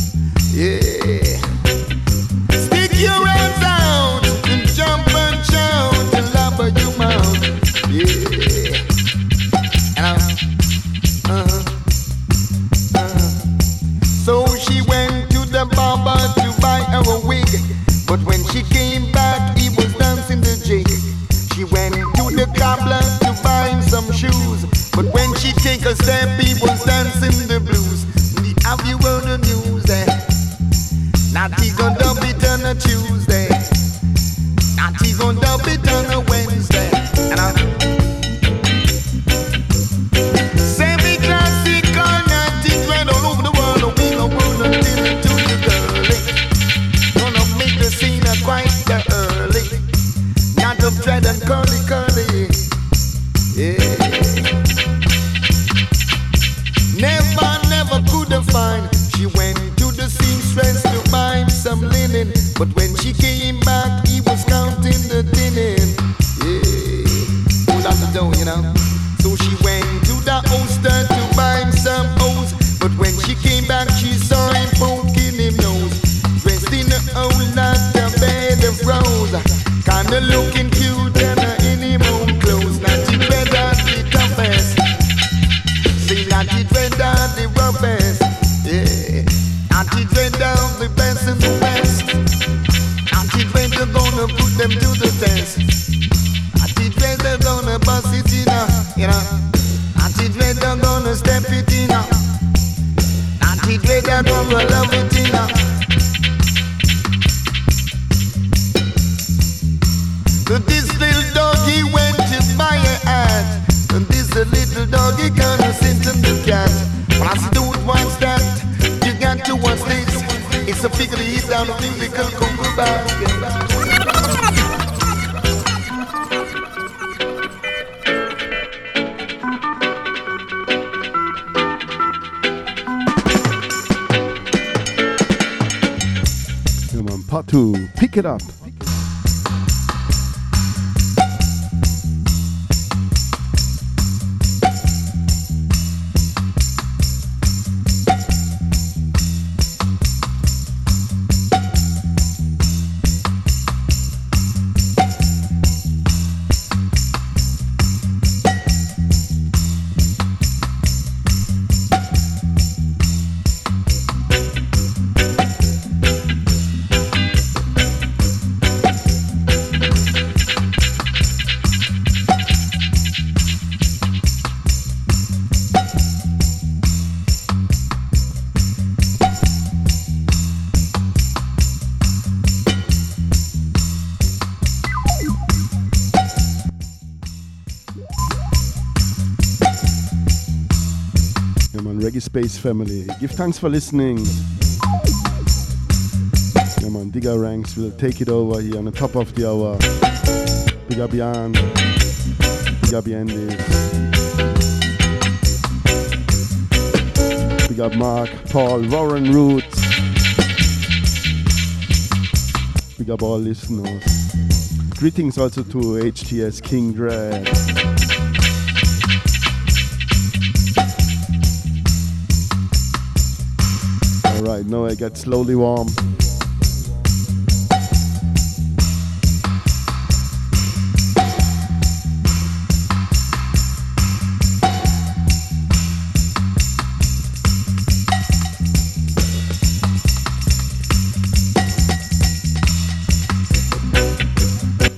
Family. Give thanks for listening. Yeah, man, Digger Ranks will take it over here on the top of the hour. Big up Jan. Big up Yandy. Big up Mark, Paul, Warren Roots. Big up all listeners. Greetings also to HTS King Dread. Alright, now I get slowly warm.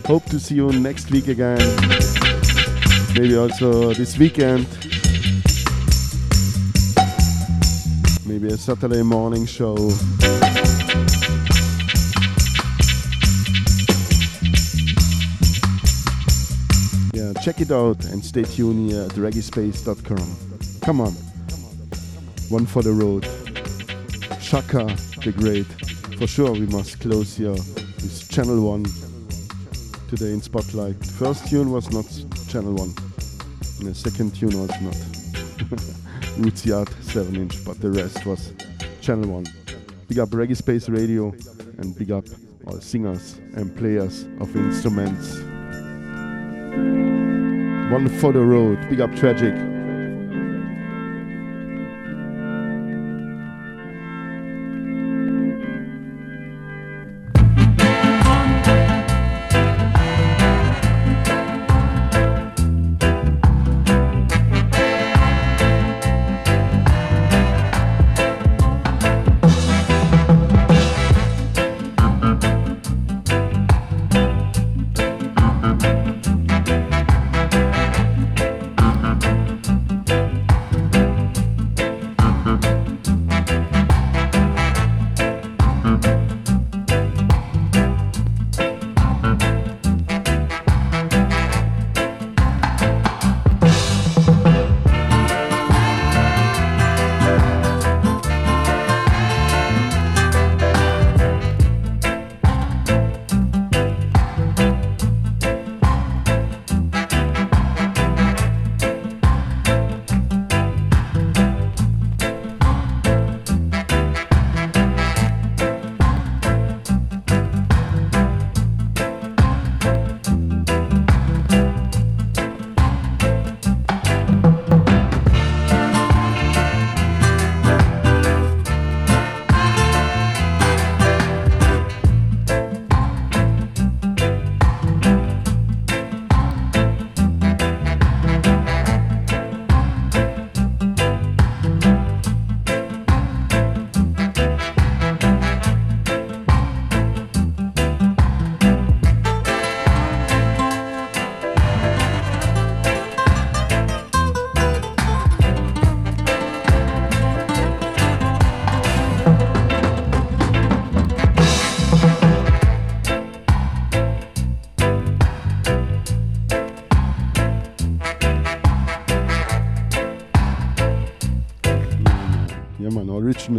Hope to see you next week again. Maybe also this weekend. A Saturday morning show. Yeah, check it out and stay tuned here at reggaespace.com. Come on. One for the road. Shaka the Great. For sure, we must close here with Channel 1 today in Spotlight. The first tune was not Channel 1, and the second tune was not. Roots Yard 7 inch, but the rest was Channel 1. Big up Reggae Space Radio and big up all singers and players of instruments. One for the road, big up Tragic.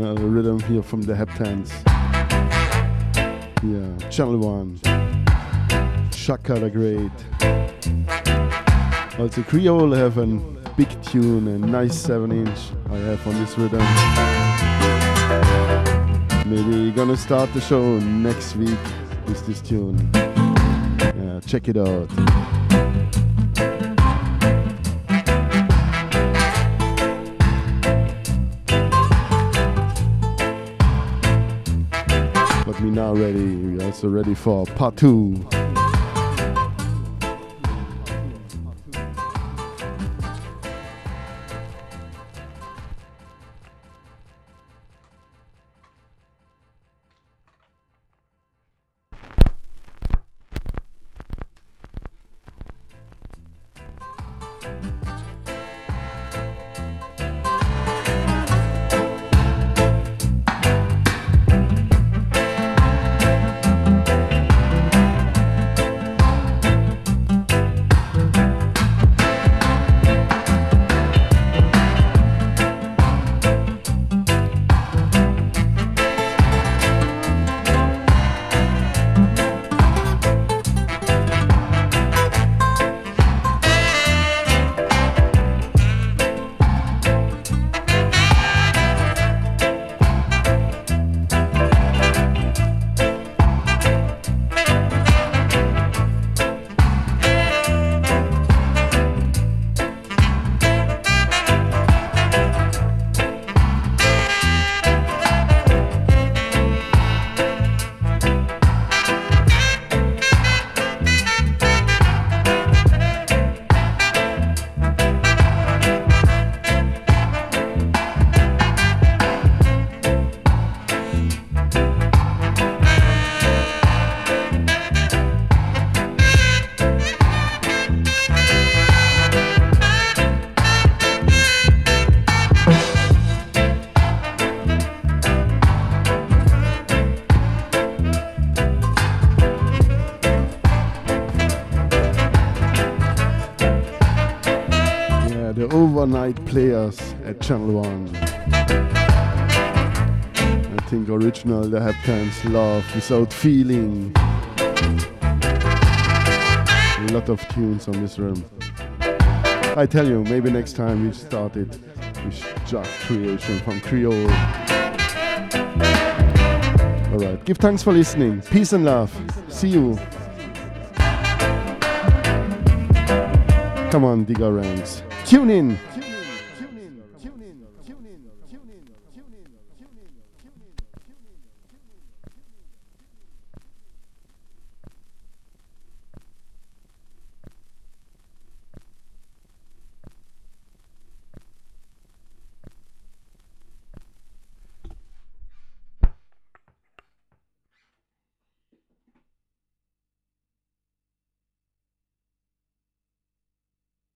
Original rhythm here from the Heptones. Yeah, Channel 1. Chaka the Great. Also Creole have a big tune, a nice 7 inch I have on this rhythm. Maybe gonna start the show next week with this tune. Yeah, check it out. Now ready, we also ready for part two. Channel 1. I think original the Heptones love without feeling. A lot of tunes on this room. I tell you, maybe next time we start it with Jack creation from Creole. Alright, give thanks for listening. Peace and love. See you. Come on, Digger Ranks. Tune in.